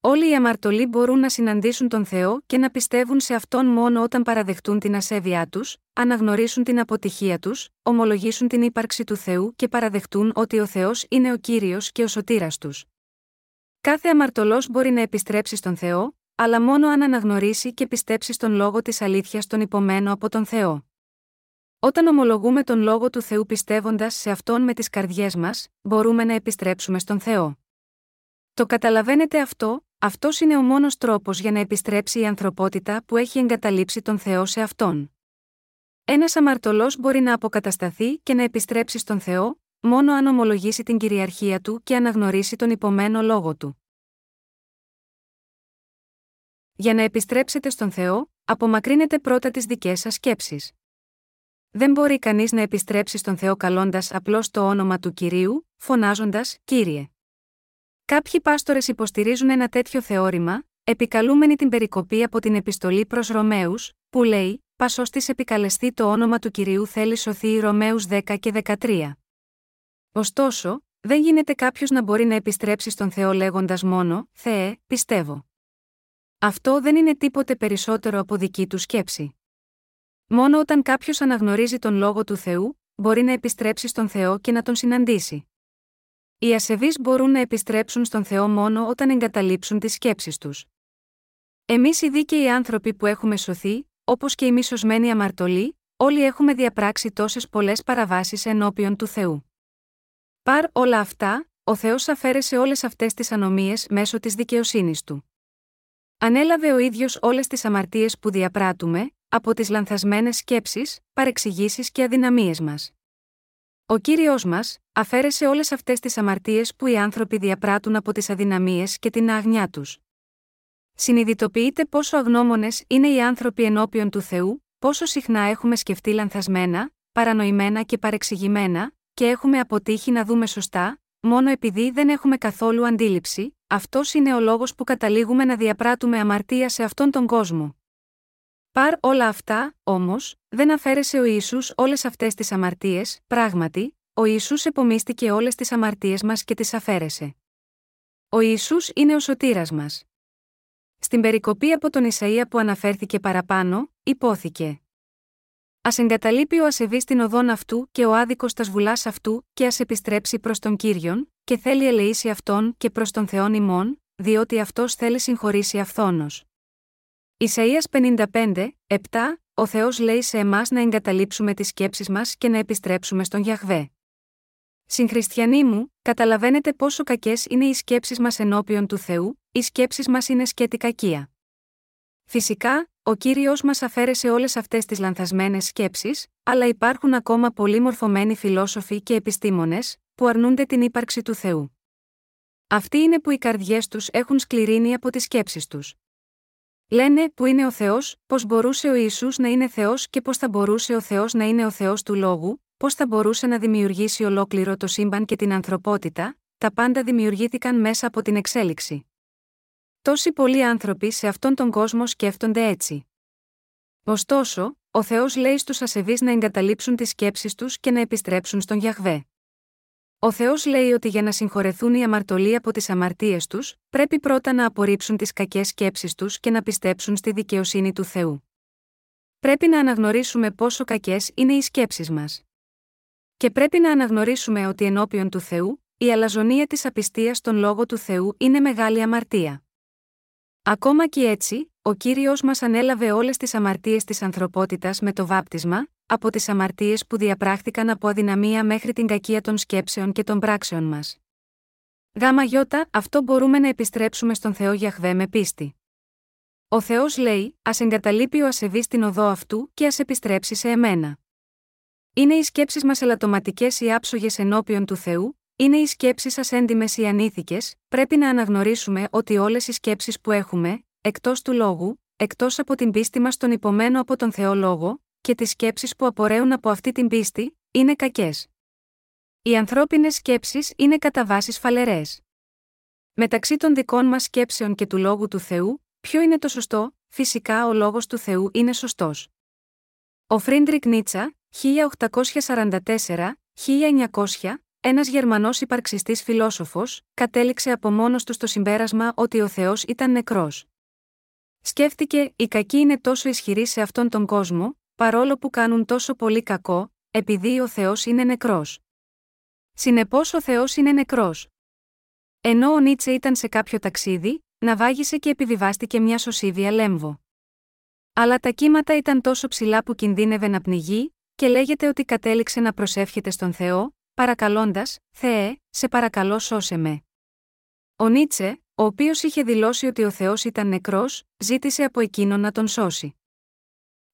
A: Όλοι οι αμαρτωλοί μπορούν να συναντήσουν τον Θεό και να πιστεύουν σε αυτόν μόνο όταν παραδεχτούν την ασέβειά τους, αναγνωρίσουν την αποτυχία τους, ομολογήσουν την ύπαρξη του Θεού και παραδεχτούν ότι ο Θεός είναι ο κύριος και ο σωτήρας τους. Κάθε αμαρτωλός μπορεί να επιστρέψει στον Θεό, αλλά μόνο αν αναγνωρίσει και πιστέψει στον λόγο της αλήθειας τον υπομένο από τον Θεό. Όταν ομολογούμε τον λόγο του Θεού πιστεύοντας σε αυτόν με τις καρδιές μας, μπορούμε να επιστρέψουμε στον Θεό. Το καταλαβαίνετε αυτό, αυτός είναι ο μόνος τρόπος για να επιστρέψει η ανθρωπότητα που έχει εγκαταλείψει τον Θεό σε αυτόν. Ένας αμαρτωλός μπορεί να αποκατασταθεί και να επιστρέψει στον Θεό, μόνο αν ομολογήσει την κυριαρχία του και αναγνωρίσει τον υπομένο λόγο του. Για να επιστρέψετε στον Θεό, απομακρύνετε πρώτα τις δικές σας σκέψεις. Δεν μπορεί κανείς να επιστρέψει στον Θεό καλώντας απλώς το όνομα του κυρίου, φωνάζοντας Κύριε. Κάποιοι πάστορες υποστηρίζουν ένα τέτοιο θεώρημα, επικαλούμενοι την περικοπή από την επιστολή προς Ρωμαίους, που λέει: Πασός της επικαλεστεί το όνομα του κυρίου θέλει σωθεί οι Ρωμαίους 10 και 13. Ωστόσο, δεν γίνεται κάποιος να μπορεί να επιστρέψει στον Θεό λέγοντας μόνο: Θεέ, πιστεύω. Αυτό δεν είναι τίποτε περισσότερο από δική του σκέψη. Μόνο όταν κάποιος αναγνωρίζει τον λόγο του Θεού, μπορεί να επιστρέψει στον Θεό και να τον συναντήσει. Οι ασεβείς μπορούν να επιστρέψουν στον Θεό μόνο όταν εγκαταλείψουν τις σκέψεις τους. Εμείς οι δίκαιοι άνθρωποι που έχουμε σωθεί, όπως και οι μη σωσμένοι αμαρτωλοί, όλοι έχουμε διαπράξει τόσες πολλές παραβάσεις ενώπιον του Θεού. Παρ όλα αυτά, ο Θεός αφαίρεσε όλες αυτές τις ανομίες μέσω της δικαιοσύνης του. Ανέλαβε ο ίδιος όλες τις αμαρτίες που διαπράττουμε, από τις λανθασμένες σκέψεις, παρεξηγήσεις και αδυναμίες μας. Ο κύριος μας, αφαίρεσε όλες αυτές τις αμαρτίες που οι άνθρωποι διαπράττουν από τις αδυναμίες και την άγνοιά τους. Συνειδητοποιείτε πόσο αγνώμονες είναι οι άνθρωποι ενώπιον του Θεού, πόσο συχνά έχουμε σκεφτεί λανθασμένα, παρανοημένα και παρεξηγημένα, και έχουμε αποτύχει να δούμε σωστά, μόνο επειδή δεν έχουμε καθόλου αντίληψη, αυτός είναι ο λόγος που καταλήγουμε να διαπράττουμε αμαρτία σε αυτόν τον κόσμο. Παρ όλα αυτά, όμως, δεν αφαίρεσε ο Ιησούς όλες αυτές τις αμαρτίες, πράγματι, ο Ιησούς επομίστηκε όλες τις αμαρτίες μας και τις αφαίρεσε. Ο Ιησούς είναι ο σωτήρας μας. Στην περικοπή από τον Ισαΐα που αναφέρθηκε παραπάνω, υπόθηκε. Α εγκαταλείπει ο ασεβή την οδόν αυτού και ο άδικος τας σβουλά αυτού, και ας επιστρέψει προς τον κύριον, και θέλει ελεήσει αυτόν και προς τον Θεόν ημών, διότι αυτός θέλει συγχωρήσει αυθόνος. Ισαΐας 55, 7, ο Θεός λέει σε εμάς να εγκαταλείψουμε τις σκέψεις μας και να επιστρέψουμε στον Γιαχβέ. Συγχριστιανοί μου, καταλαβαίνετε πόσο κακές είναι οι σκέψεις μας ενώπιον του Θεού, οι σκέψεις μας είναι σκέτη κακία. Φυσικά, ο κύριος μας αφαίρεσε όλες αυτές τις λανθασμένες σκέψεις, αλλά υπάρχουν ακόμα πολύ μορφωμένοι φιλόσοφοι και επιστήμονες, που αρνούνται την ύπαρξη του Θεού. Αυτοί είναι που οι καρδιές τους έχουν σκληρύνει από τις σκέψεις τους. Λένε που είναι ο Θεός, πώς μπορούσε ο Ιησούς να είναι Θεός και πώς θα μπορούσε ο Θεός να είναι ο Θεός του λόγου, πώς θα μπορούσε να δημιουργήσει ολόκληρο το σύμπαν και την ανθρωπότητα, τα πάντα δημιουργήθηκαν μέσα από την εξέλιξη. Τόσοι πολλοί άνθρωποι σε αυτόν τον κόσμο σκέφτονται έτσι. Ωστόσο, ο Θεός λέει στους ασεβείς να εγκαταλείψουν τις σκέψεις τους και να επιστρέψουν στον Γιαχβέ. Ο Θεός λέει ότι για να συγχωρεθούν οι αμαρτωλοί από τις αμαρτίες τους, πρέπει πρώτα να απορρίψουν τις κακές σκέψεις τους και να πιστέψουν στη δικαιοσύνη του Θεού. Πρέπει να αναγνωρίσουμε πόσο κακές είναι οι σκέψεις μας. Και πρέπει να αναγνωρίσουμε ότι ενώπιον του Θεού, η αλαζονία της απιστίας στον λόγο του Θεού είναι μεγάλη αμαρτία. Ακόμα και έτσι, ο κύριος μας ανέλαβε όλες τις αμαρτίες της ανθρωπότητας με το βάπτισμα, από τις αμαρτίες που διαπράχθηκαν από αδυναμία μέχρι την κακία των σκέψεων και των πράξεων μας. Γάμα γιώτα, αυτό μπορούμε να επιστρέψουμε στον Θεό Γιαχβέ με πίστη. Ο Θεός λέει: Α εγκαταλείπει ο ασεβής την οδό αυτού και ας επιστρέψει σε εμένα. Είναι οι σκέψεις μας ελαττωματικές ή άψογες ενώπιον του Θεού, είναι οι σκέψεις σας έντιμες ή ανήθικες, πρέπει να αναγνωρίσουμε ότι όλες οι σκέψεις που έχουμε, εκτός του λόγου, εκτός από την πίστη μας στον υπομένο από τον Θεό λόγο, και τις σκέψεις που απορρέουν από αυτή την πίστη, είναι κακές. Οι ανθρώπινες σκέψεις είναι κατά βάση σφαλερές. Μεταξύ των δικών μας σκέψεων και του λόγου του Θεού, ποιο είναι το σωστό, φυσικά ο λόγος του Θεού είναι σωστός. Ο Φρίντριχ Νίτσε, 1844-1900, ένας Γερμανός υπαρξιστής φιλόσοφος, κατέληξε από μόνος του στο συμπέρασμα ότι ο Θεός ήταν νεκρός. Σκέφτηκε, οι κακοί είναι τόσο ισχυροί σε αυτόν τον κόσμο, παρόλο που κάνουν τόσο πολύ κακό, επειδή ο Θεός είναι νεκρός. Συνεπώς ο Θεός είναι νεκρός. Ενώ ο Νίτσε ήταν σε κάποιο ταξίδι, ναυάγησε και επιβιβάστηκε μια σωσίβια λέμβο. Αλλά τα κύματα ήταν τόσο ψηλά που κινδύνευε να πνιγεί, και λέγεται ότι κατέληξε να προσεύχεται στον Θεό, παρακαλώντας: Θεέ, σε παρακαλώ σώσε με. Ο Νίτσε, ο οποίος είχε δηλώσει ότι ο Θεός ήταν νεκρός, ζήτησε από εκείνον να τον σώσει.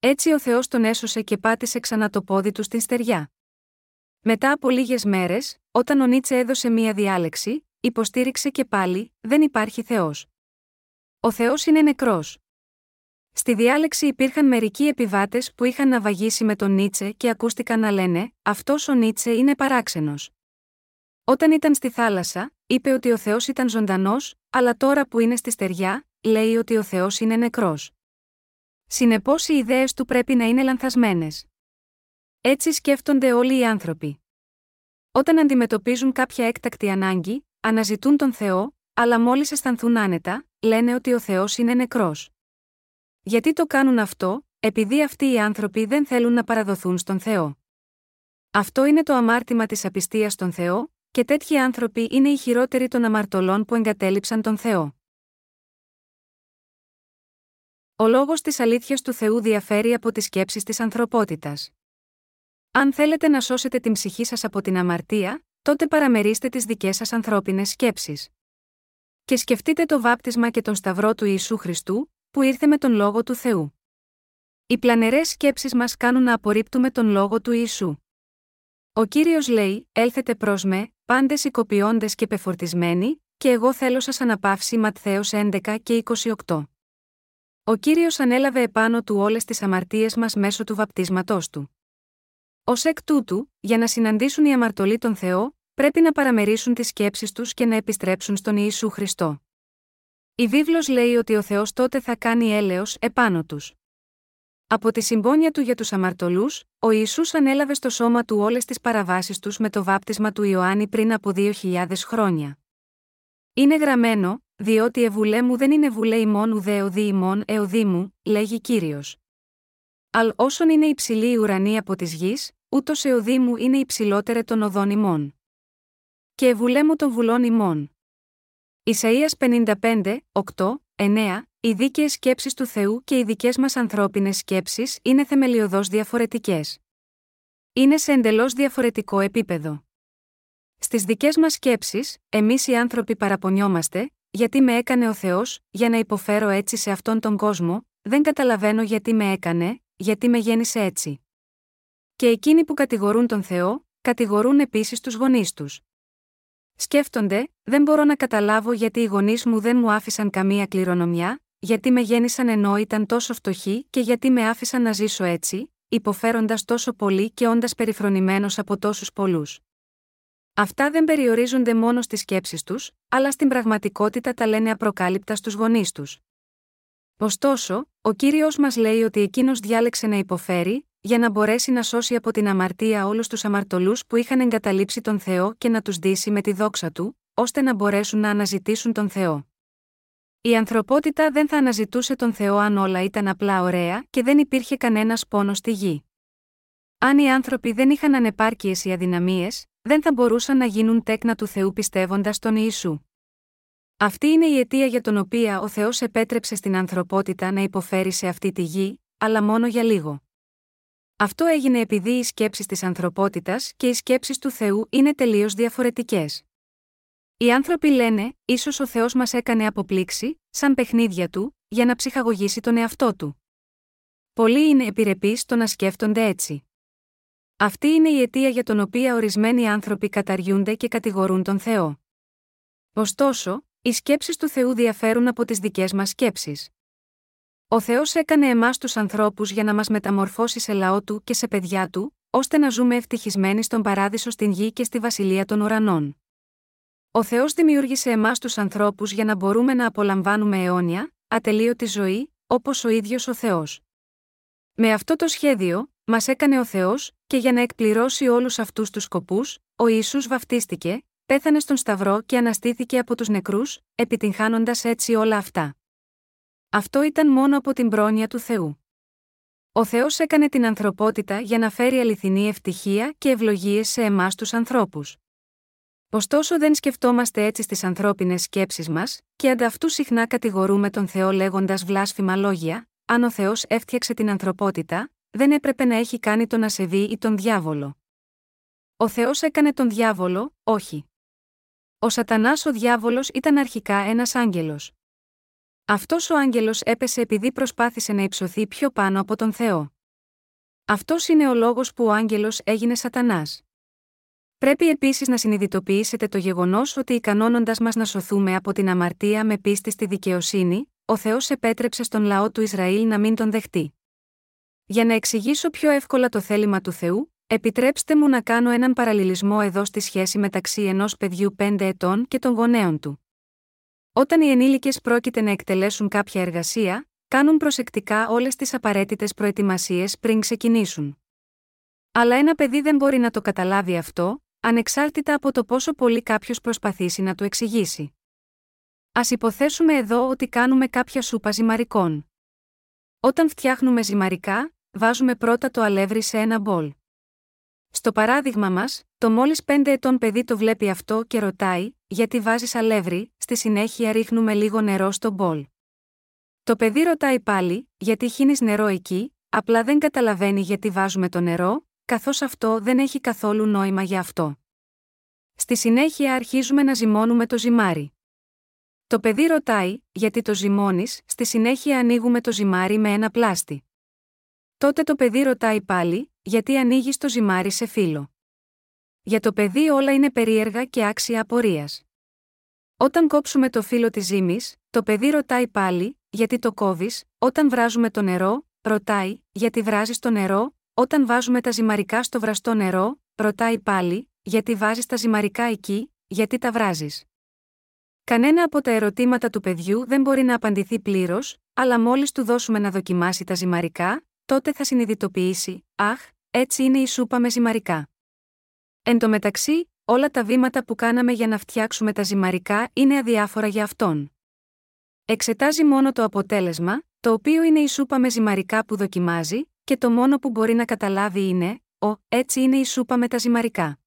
A: Έτσι ο Θεός τον έσωσε και πάτησε ξανά το πόδι του στην στεριά. Μετά από λίγες μέρες, όταν ο Νίτσε έδωσε μία διάλεξη, υποστήριξε και πάλι: Δεν υπάρχει Θεός. Ο Θεός είναι νεκρός. Στη διάλεξη υπήρχαν μερικοί επιβάτες που είχαν ναυαγίσει με τον Νίτσε και ακούστηκαν να λένε: Αυτός ο Νίτσε είναι παράξενος. Όταν ήταν στη θάλασσα, είπε ότι ο Θεός ήταν ζωντανός, αλλά τώρα που είναι στη στεριά, λέει ότι ο Θεός είναι νεκρός. Συνεπώς οι ιδέες του πρέπει να είναι λανθασμένες. Έτσι σκέφτονται όλοι οι άνθρωποι. Όταν αντιμετωπίζουν κάποια έκτακτη ανάγκη, αναζητούν τον Θεό, αλλά μόλις αισθανθούν άνετα, λένε ότι ο Θεός είναι νεκρός. Γιατί το κάνουν αυτό, επειδή αυτοί οι άνθρωποι δεν θέλουν να παραδοθούν στον Θεό. Αυτό είναι το αμάρτημα της απιστίας στον Θεό, και τέτοιοι άνθρωποι είναι οι χειρότεροι των αμαρτωλών που εγκατέλειψαν τον Θεό. Ο λόγος της αλήθειας του Θεού διαφέρει από τις σκέψεις της ανθρωπότητας. Αν θέλετε να σώσετε την ψυχή σας από την αμαρτία, τότε παραμερίστε τις δικές σας ανθρώπινες σκέψεις. Και σκεφτείτε το βάπτισμα και τον σταυρό του Ιησού Χριστού, που ήρθε με τον λόγο του Θεού. Οι πλανερές σκέψεις μας κάνουν να απορρίπτουμε τον λόγο του Ιησού. Ο κύριος λέει: Έλθετε προς με, πάντε οικοποιώντε και πεφορτισμένοι, και εγώ θέλω σας αναπαύσει Ματθαίος 11 και 28. Ο κύριος ανέλαβε επάνω του όλες τις αμαρτίες μας μέσω του βαπτίσματός του. Ω εκ τούτου, για να συναντήσουν οι αμαρτωλοί τον Θεό, πρέπει να παραμερίσουν τις σκέψεις τους και να επιστρέψουν στον Ιησού Χριστό. Η βίβλος λέει ότι ο Θεός τότε θα κάνει έλεος επάνω τους. Από τη συμπόνια του για τους αμαρτωλούς, ο Ισού ανέλαβε στο σώμα του όλες τις παραβάσεις τους με το βάπτισμα του Ιωάννη πριν από 2.000 χρόνια. Είναι γραμμένο, διότι ευουλέ μου δεν είναι βουλέ ημών ουδέ οδή ημών εωδή μου, λέγει κύριος. Αλ όσον είναι υψηλή η ουρανή από της γης, ούτως εωδή μου είναι υψηλότερε των οδών ημών. Και ευουλέ μου των βουλών ημών. Ισαΐας 55, 8, 9, οι δίκαιες σκέψεις του Θεού και οι δικές μας ανθρώπινες σκέψεις είναι θεμελιωδώς διαφορετικές. Είναι σε εντελώς διαφορετικό επίπεδο. Στις δικές μας σκέψεις, εμείς οι άνθρωποι παραπονιόμαστε, γιατί με έκανε ο Θεός, για να υποφέρω έτσι σε αυτόν τον κόσμο, δεν καταλαβαίνω γιατί με έκανε, γιατί με γέννησε έτσι. Και εκείνοι που κατηγορούν τον Θεό, κατηγορούν επίσης τους γονείς τους. Σκέφτονται, δεν μπορώ να καταλάβω γιατί οι γονείς μου δεν μου άφησαν καμία κληρονομιά, γιατί με γέννησαν ενώ ήταν τόσο φτωχοί και γιατί με άφησαν να ζήσω έτσι, υποφέροντας τόσο πολύ και όντας περιφρονημένος από τόσους πολλούς. Αυτά δεν περιορίζονται μόνο στις σκέψεις τους, αλλά στην πραγματικότητα τα λένε απροκάλυπτα στους γονείς τους. Ωστόσο, ο κύριος μας λέει ότι εκείνος διάλεξε να υποφέρει, για να μπορέσει να σώσει από την αμαρτία όλους τους αμαρτωλούς που είχαν εγκαταλείψει τον Θεό και να τους δείσει με τη δόξα του, ώστε να μπορέσουν να αναζητήσουν τον Θεό. Η ανθρωπότητα δεν θα αναζητούσε τον Θεό αν όλα ήταν απλά ωραία και δεν υπήρχε κανένας πόνος στη γη. Αν οι άνθρωποι δεν είχαν ανεπάρκειες ή αδυναμίες, δεν θα μπορούσαν να γίνουν τέκνα του Θεού πιστεύοντας τον Ιησού. Αυτή είναι η αιτία για τον οποία ο Θεός επέτρεψε στην ανθρωπότητα να υποφέρει σε αυτή τη γη, αλλά μόνο για λίγο. Αυτό έγινε επειδή οι σκέψεις της ανθρωπότητας και οι σκέψεις του Θεού είναι τελείως διαφορετικές. Οι άνθρωποι λένε, ίσως ο Θεός μας έκανε αποπλήξη, σαν παιχνίδια του, για να ψυχαγωγήσει τον εαυτό του. Πολλοί είναι επιρρεπείς στο να σκέφτονται έτσι. Αυτή είναι η αιτία για τον οποία ορισμένοι άνθρωποι καταργούνται και κατηγορούν τον Θεό. Ωστόσο, οι σκέψεις του Θεού διαφέρουν από τις δικές μας σκέψεις. Ο Θεός έκανε εμάς τους ανθρώπους για να μας μεταμορφώσει σε λαό του και σε παιδιά του, ώστε να ζούμε ευτυχισμένοι στον παράδεισο στην γη και στη βασιλεία των ουρανών. Ο Θεός δημιούργησε εμάς τους ανθρώπους για να μπορούμε να απολαμβάνουμε αιώνια, ατελείωτη ζωή, όπως ο ίδιος ο Θεός. Με αυτό το σχέδιο, μας έκανε ο Θεός, και για να εκπληρώσει όλους αυτούς τους σκοπούς, ο Ιησούς βαφτίστηκε, πέθανε στον Σταυρό και αναστήθηκε από τους νεκρούς, επιτυγχάνοντας έτσι όλα αυτά. Αυτό ήταν μόνο από την πρόνοια του Θεού. Ο Θεός έκανε την ανθρωπότητα για να φέρει αληθινή ευτυχία και ευλογίες σε εμάς τους ανθρώπους. Ωστόσο δεν σκεφτόμαστε έτσι στις ανθρώπινες σκέψεις μας, και ανταυτού συχνά κατηγορούμε τον Θεό λέγοντας βλάσφημα λόγια, αν ο Θεός έφτιαξε την ανθρωπότητα, δεν έπρεπε να έχει κάνει τον ασεβή ή τον διάβολο. Ο Θεός έκανε τον διάβολο, όχι. Ο Σατανάς ο διάβολος ήταν αρχικά ένας άγγελος. Αυτός ο άγγελος έπεσε επειδή προσπάθησε να υψωθεί πιο πάνω από τον Θεό. Αυτός είναι ο λόγος που ο άγγελος έγινε Σατανάς. Πρέπει επίσης να συνειδητοποιήσετε το γεγονός ότι ικανώνοντας μας να σωθούμε από την αμαρτία με πίστη στη δικαιοσύνη, ο Θεός επέτρεψε στον λαό του Ισραήλ να μην τον δεχτεί. Για να εξηγήσω πιο εύκολα το θέλημα του Θεού, επιτρέψτε μου να κάνω έναν παραλληλισμό εδώ στη σχέση μεταξύ ενός παιδιού 5 ετών και των γονέων του. Όταν οι ενήλικες πρόκειται να εκτελέσουν κάποια εργασία, κάνουν προσεκτικά όλες τις απαραίτητες προετοιμασίες πριν ξεκινήσουν. Αλλά ένα παιδί δεν μπορεί να το καταλάβει αυτό, ανεξάρτητα από το πόσο πολύ κάποιος προσπαθήσει να του εξηγήσει. Α υποθέσουμε εδώ ότι κάνουμε κάποια σούπα ζυμαρικών. Όταν φτιάχνουμε ζυμαρικά, βάζουμε πρώτα το αλεύρι σε ένα μπολ. Στο παράδειγμα μας, το μόλις 5 ετών παιδί το βλέπει αυτό και ρωτάει, γιατί βάζεις αλεύρι, στη συνέχεια ρίχνουμε λίγο νερό στο μπολ. Το παιδί ρωτάει πάλι, γιατί χύνεις νερό εκεί, απλά δεν καταλαβαίνει γιατί βάζουμε το νερό, καθώς αυτό δεν έχει καθόλου νόημα για αυτό. Στη συνέχεια αρχίζουμε να ζυμώνουμε το ζυμάρι. Το παιδί ρωτάει, γιατί το ζυμώνεις, στη συνέχεια ανοίγουμε το ζυμάρι με ένα πλάστη. Τότε το παιδί ρωτάει πάλι, γιατί ανοίγεις το ζυμάρι σε φύλλο. Για το παιδί όλα είναι περίεργα και άξια απορίας. Όταν κόψουμε το φύλλο της ζύμης, το παιδί ρωτάει πάλι, γιατί το κόβεις, όταν βράζουμε το νερό, ρωτάει, γιατί βράζεις το νερό, όταν βάζουμε τα ζυμαρικά στο βραστό νερό, ρωτάει πάλι, γιατί βάζεις τα ζυμαρικά εκεί, γιατί τα βράζεις. Κανένα από τα ερωτήματα του παιδιού δεν μπορεί να απαντηθεί πλήρως, αλλά μόλις του δώσουμε να δοκιμάσει τα ζυμαρικά, τότε θα συνειδητοποιήσει, Αχ, έτσι είναι η σούπα με ζυμαρικά. Εν τω μεταξύ, όλα τα βήματα που κάναμε για να φτιάξουμε τα ζυμαρικά είναι αδιάφορα για αυτόν. Εξετάζει μόνο το αποτέλεσμα, το οποίο είναι η σούπα με ζυμαρικά που δοκιμάζει, και το μόνο που μπορεί να καταλάβει είναι, «Ω, έτσι είναι η σούπα με τα ζυμαρικά».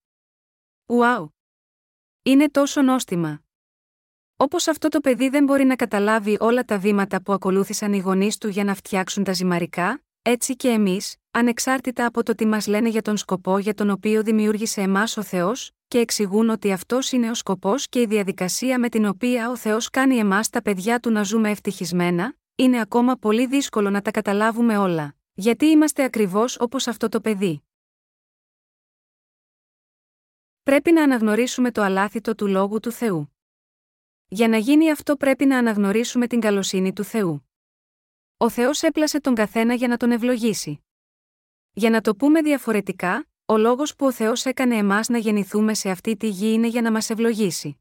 A: Ουάου! Είναι τόσο νόστιμα. Όπως αυτό το παιδί δεν μπορεί να καταλάβει όλα τα βήματα που ακολούθησαν οι γονείς του για να φτιάξουν τα ζυμαρικά, έτσι και εμείς, ανεξάρτητα από το τι μας λένε για τον σκοπό για τον οποίο δημιούργησε εμάς ο Θεός, και εξηγούν ότι αυτός είναι ο σκοπός και η διαδικασία με την οποία ο Θεός κάνει εμάς τα παιδιά του να ζούμε ευτυχισμένα, είναι ακόμα πολύ δύσκολο να τα καταλάβουμε όλα. Γιατί είμαστε ακριβώς όπως αυτό το παιδί. Πρέπει να αναγνωρίσουμε το αλάθητο του λόγου του Θεού. Για να γίνει αυτό πρέπει να αναγνωρίσουμε την καλοσύνη του Θεού. Ο Θεός έπλασε τον καθένα για να τον ευλογήσει. Για να το πούμε διαφορετικά, ο λόγος που ο Θεός έκανε εμάς να γεννηθούμε σε αυτή τη γη είναι για να μας ευλογήσει.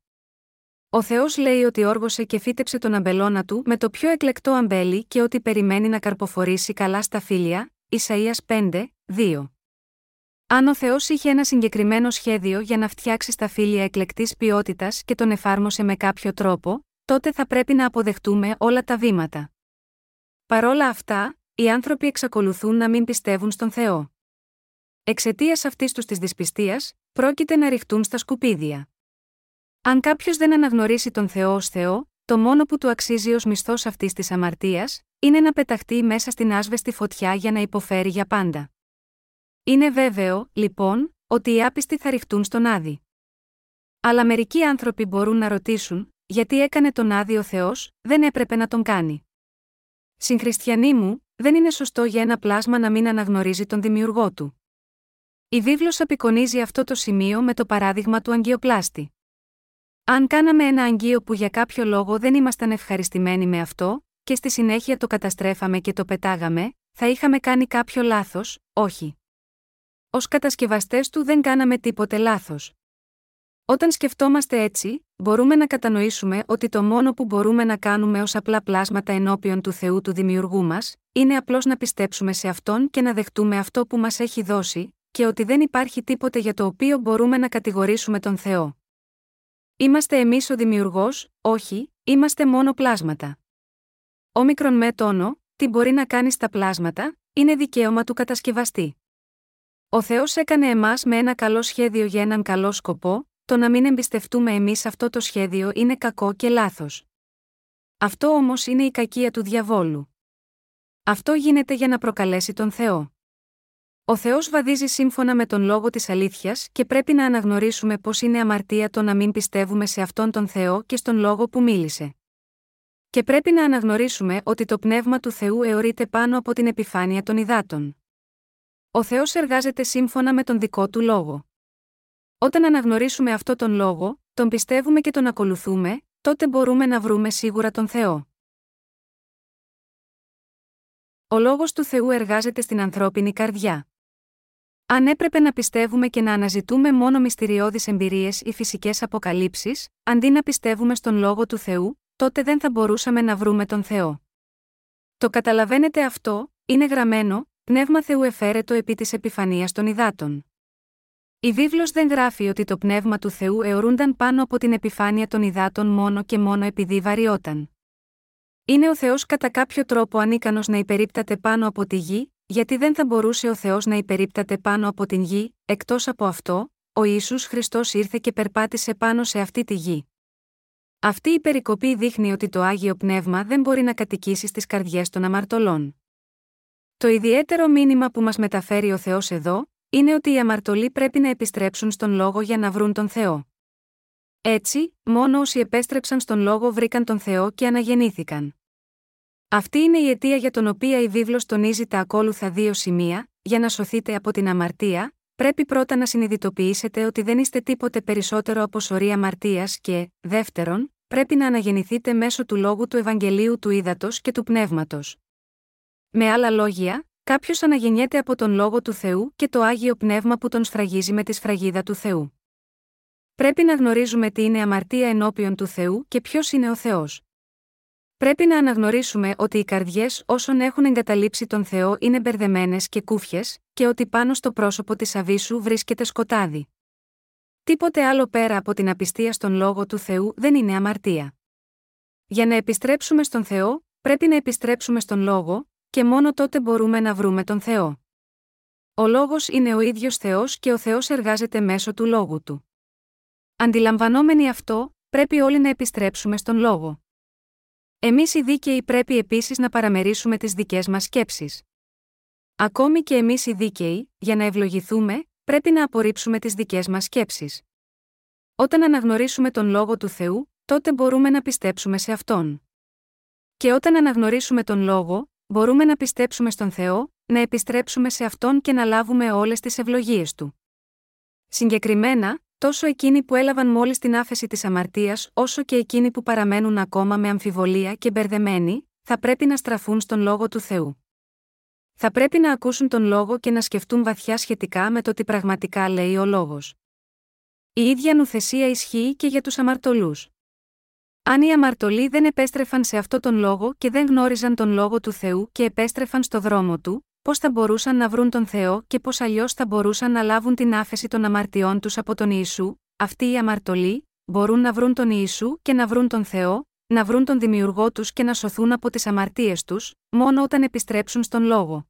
A: Ο Θεός λέει ότι όργωσε και φύτεψε τον αμπελώνα του με το πιο εκλεκτό αμπέλι και ότι περιμένει να καρποφορήσει καλά στα φίλια, Ισαΐας 5, 2. Αν ο Θεός είχε ένα συγκεκριμένο σχέδιο για να φτιάξει στα φίλια εκλεκτής ποιότητας και τον εφάρμοσε με κάποιο τρόπο, τότε θα πρέπει να αποδεχτούμε όλα τα βήματα. Παρόλα αυτά, οι άνθρωποι εξακολουθούν να μην πιστεύουν στον Θεό. Εξαιτίας αυτής τους της δυσπιστίας, πρόκειται να ρηχτούν στα σκουπίδια. Αν κάποιος δεν αναγνωρίσει τον Θεό ως Θεό, το μόνο που του αξίζει ως μισθός αυτής της αμαρτίας, είναι να πεταχτεί μέσα στην άσβεστη φωτιά για να υποφέρει για πάντα. Είναι βέβαιο, λοιπόν, ότι οι άπιστοι θα ρηχτούν στον Άδη. Αλλά μερικοί άνθρωποι μπορούν να ρωτήσουν, γιατί έκανε τον άδειο Θεός, δεν έπρεπε να τον κάνει. Συγχριστιανοί μου, δεν είναι σωστό για ένα πλάσμα να μην αναγνωρίζει τον δημιουργό του. Η βίβλος απεικονίζει αυτό το σημείο με το παράδειγμα του αγκιοπλάστη. Αν κάναμε ένα αγγείο που για κάποιο λόγο δεν ήμασταν ευχαριστημένοι με αυτό, και στη συνέχεια το καταστρέφαμε και το πετάγαμε, θα είχαμε κάνει κάποιο λάθος, όχι. Ω κατασκευαστές του δεν κάναμε τίποτε λάθος. Όταν σκεφτόμαστε έτσι, μπορούμε να κατανοήσουμε ότι το μόνο που μπορούμε να κάνουμε ως απλά πλάσματα ενώπιον του Θεού του δημιουργού μας, είναι απλώς να πιστέψουμε σε αυτόν και να δεχτούμε αυτό που μας έχει δώσει, και ότι δεν υπάρχει τίποτε για το οποίο μπορούμε να κατηγορήσουμε τον Θεό. Είμαστε εμείς ο δημιουργός, όχι, είμαστε μόνο πλάσματα. Όμικρον με τόνο, τι μπορεί να κάνει στα πλάσματα, είναι δικαίωμα του κατασκευαστή. Ο Θεός έκανε εμάς με ένα καλό σχέδιο για έναν καλό σκοπό, το να μην εμπιστευτούμε εμείς αυτό το σχέδιο είναι κακό και λάθος. Αυτό όμως είναι η κακία του διαβόλου. Αυτό γίνεται για να προκαλέσει τον Θεό. Ο Θεός βαδίζει σύμφωνα με τον λόγο της αλήθειας και πρέπει να αναγνωρίσουμε πως είναι αμαρτία το να μην πιστεύουμε σε αυτόν τον Θεό και στον λόγο που μίλησε. Και πρέπει να αναγνωρίσουμε ότι το πνεύμα του Θεού αιωρείται πάνω από την επιφάνεια των υδάτων. Ο Θεός εργάζεται σύμφωνα με τον δικό του λόγο. Όταν αναγνωρίσουμε αυτό τον λόγο, τον πιστεύουμε και τον ακολουθούμε, τότε μπορούμε να βρούμε σίγουρα τον Θεό. Ο λόγος του Θεού εργάζεται στην ανθρώπινη καρδιά. Αν έπρεπε να πιστεύουμε και να αναζητούμε μόνο μυστηριώδεις εμπειρίες ή φυσικές αποκαλύψεις, αντί να πιστεύουμε στον Λόγο του Θεού, τότε δεν θα μπορούσαμε να βρούμε τον Θεό. Το καταλαβαίνετε αυτό, είναι γραμμένο, Πνεύμα Θεού εφαίρετο επί της επιφανίας των υδάτων. Η βίβλος δεν γράφει ότι το Πνεύμα του Θεού αιωρούνταν πάνω από την επιφάνεια των υδάτων μόνο και μόνο επειδή βαριόταν. Είναι ο Θεός κατά κάποιο τρόπο ανίκανος να υπερίπταται πάνω από τη γη, γιατί δεν θα μπορούσε ο Θεός να υπερίπταται πάνω από την γη, εκτός από αυτό, ο Ιησούς Χριστός ήρθε και περπάτησε πάνω σε αυτή τη γη. Αυτή η περικοπή δείχνει ότι το Άγιο Πνεύμα δεν μπορεί να κατοικήσει στις καρδιές των αμαρτωλών. Το ιδιαίτερο μήνυμα που μας μεταφέρει ο Θεός εδώ, είναι ότι οι αμαρτωλοί πρέπει να επιστρέψουν στον λόγο για να βρουν τον Θεό. Έτσι, μόνο όσοι επέστρεψαν στον λόγο βρήκαν τον Θεό και αναγεννήθηκαν. Αυτή είναι η αιτία για τον οποία η βίβλος τονίζει τα ακόλουθα δύο σημεία, για να σωθείτε από την αμαρτία, πρέπει πρώτα να συνειδητοποιήσετε ότι δεν είστε τίποτε περισσότερο από σωρή αμαρτίας και, δεύτερον, πρέπει να αναγεννηθείτε μέσω του λόγου του Ευαγγελίου του Ήδατος και του Πνεύματος. Με άλλα λόγια, κάποιος αναγεννιέται από τον λόγο του Θεού και το άγιο πνεύμα που τον σφραγίζει με τη σφραγίδα του Θεού. Πρέπει να γνωρίζουμε τι είναι αμαρτία ενώπιον του Θεού και ποιος είναι ο Θεός. Πρέπει να αναγνωρίσουμε ότι οι καρδιές όσων έχουν εγκαταλείψει τον Θεό είναι μπερδεμένες και κούφιες, και ότι πάνω στο πρόσωπο της Αβίσου βρίσκεται σκοτάδι. Τίποτε άλλο πέρα από την απιστία στον λόγο του Θεού δεν είναι αμαρτία. Για να επιστρέψουμε στον Θεό, πρέπει να επιστρέψουμε στον λόγο, και μόνο τότε μπορούμε να βρούμε τον Θεό. Ο λόγος είναι ο ίδιος Θεός και ο Θεός εργάζεται μέσω του λόγου του. Αντιλαμβανόμενοι αυτό, πρέπει όλοι να επιστρέψουμε στον λόγο. Εμείς οι δίκαιοι πρέπει επίσης να παραμερίσουμε τις δικές μας σκέψεις. Ακόμη και εμείς οι δίκαιοι, για να ευλογηθούμε, πρέπει να απορρίψουμε τις δικές μας σκέψεις. Όταν αναγνωρίσουμε τον λόγο του Θεού, τότε μπορούμε να πιστέψουμε σε αυτόν. Και όταν αναγνωρίσουμε τον λόγο, μπορούμε να πιστέψουμε στον Θεό, να επιστρέψουμε σε αυτόν και να λάβουμε όλες τις ευλογίες του. Συγκεκριμένα, τόσο εκείνοι που έλαβαν μόλις την άφεση της αμαρτίας, όσο και εκείνοι που παραμένουν ακόμα με αμφιβολία και μπερδεμένοι, θα πρέπει να στραφούν στον λόγο του Θεού. Θα πρέπει να ακούσουν τον λόγο και να σκεφτούν βαθιά σχετικά με το τι πραγματικά λέει ο λόγος. Η ίδια νουθεσία ισχύει και για τους αμαρτωλούς. Αν οι αμαρτωλοί δεν επέστρεφαν σε αυτό τον λόγο και δεν γνώριζαν τον λόγο του Θεού και επέστρεφαν στο δρόμο του, πώς θα μπορούσαν να βρουν τον Θεό και πώς αλλιώς θα μπορούσαν να λάβουν την άφεση των αμαρτιών τους από τον Ιησού, αυτοί οι αμαρτωλοί, μπορούν να βρουν τον Ιησού και να βρουν τον Θεό, να βρουν τον Δημιουργό τους και να σωθούν από τις αμαρτίες τους, μόνο όταν επιστρέψουν στον λόγο.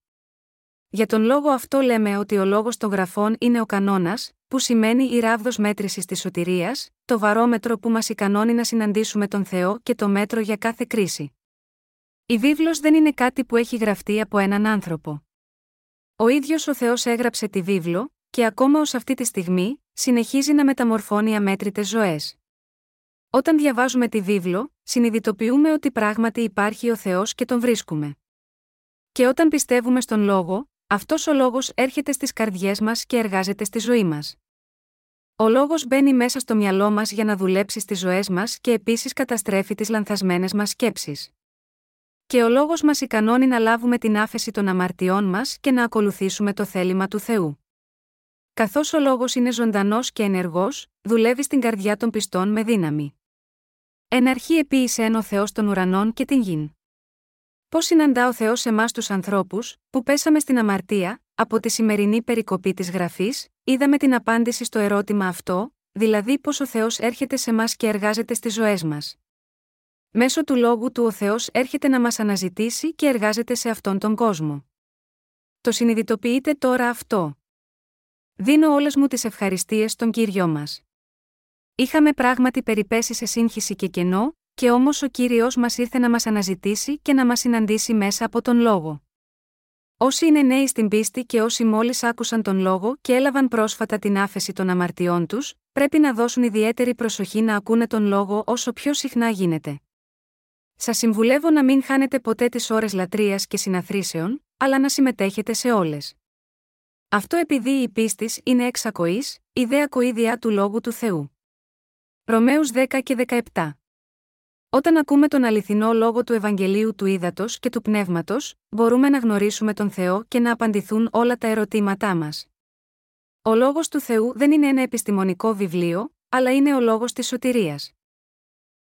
A: Για τον λόγο αυτό λέμε ότι ο λόγος των γραφών είναι ο κανόνας, που σημαίνει η ράβδος μέτρησης της σωτηρίας, το βαρόμετρο που μας ικανώνει να συναντήσουμε τον Θεό και το μέτρο για κάθε κρίση. Η βίβλος δεν είναι κάτι που έχει γραφτεί από έναν άνθρωπο. Ο ίδιος ο Θεός έγραψε τη βίβλο, και ακόμα ως αυτή τη στιγμή, συνεχίζει να μεταμορφώνει αμέτρητες ζωές. Όταν διαβάζουμε τη βίβλο, συνειδητοποιούμε ότι πράγματι υπάρχει ο Θεός και τον βρίσκουμε. Και όταν πιστεύουμε στον λόγο, αυτός ο λόγος έρχεται στις καρδιές μας και εργάζεται στη ζωή μας. Ο λόγος μπαίνει μέσα στο μυαλό μας για να δουλέψει στις ζωές μας και επίσης καταστρέφει τις λανθασμένες μας σκέψεις. Και ο λόγος μας ικανώνει να λάβουμε την άφεση των αμαρτιών μας και να ακολουθήσουμε το θέλημα του Θεού. Καθώς ο λόγος είναι ζωντανός και ενεργός, δουλεύει στην καρδιά των πιστών με δύναμη. Εν αρχή επίησε εν ο Θεός των ουρανών και την γην. Πώς συναντά ο Θεός εμάς τους ανθρώπους, που πέσαμε στην αμαρτία, από τη σημερινή περικοπή της γραφής, είδαμε την απάντηση στο ερώτημα αυτό, δηλαδή πώς ο Θεός έρχεται σε εμά και εργάζεται στις ζωές μας. Μέσω του λόγου του ο Θεός έρχεται να μας αναζητήσει και εργάζεται σε αυτόν τον κόσμο. Το συνειδητοποιείτε τώρα αυτό. Δίνω όλες μου τις ευχαριστίες στον κύριο μας. Είχαμε πράγματι περιπέσει σε σύγχυση και κενό, και όμως ο κύριο μας ήρθε να μας αναζητήσει και να μας συναντήσει μέσα από τον λόγο. Όσοι είναι νέοι στην πίστη και όσοι μόλις άκουσαν τον λόγο και έλαβαν πρόσφατα την άφεση των αμαρτιών τους, πρέπει να δώσουν ιδιαίτερη προσοχή να ακούνε τον λόγο όσο πιο συχνά γίνεται. Σας συμβουλεύω να μην χάνετε ποτέ τις ώρες λατρείας και συναθρήσεων, αλλά να συμμετέχετε σε όλες. Αυτό επειδή η πίστη είναι εξακοής, ιδέα κοίδια του λόγου του Θεού. Ρωμαίους 10 και 17 όταν ακούμε τον αληθινό λόγο του Ευαγγελίου του Ήδατος και του Πνεύματος, μπορούμε να γνωρίσουμε τον Θεό και να απαντηθούν όλα τα ερωτήματά μας. Ο λόγος του Θεού δεν είναι ένα επιστημονικό βιβλίο, αλλά είναι ο λόγος της σωτηρίας.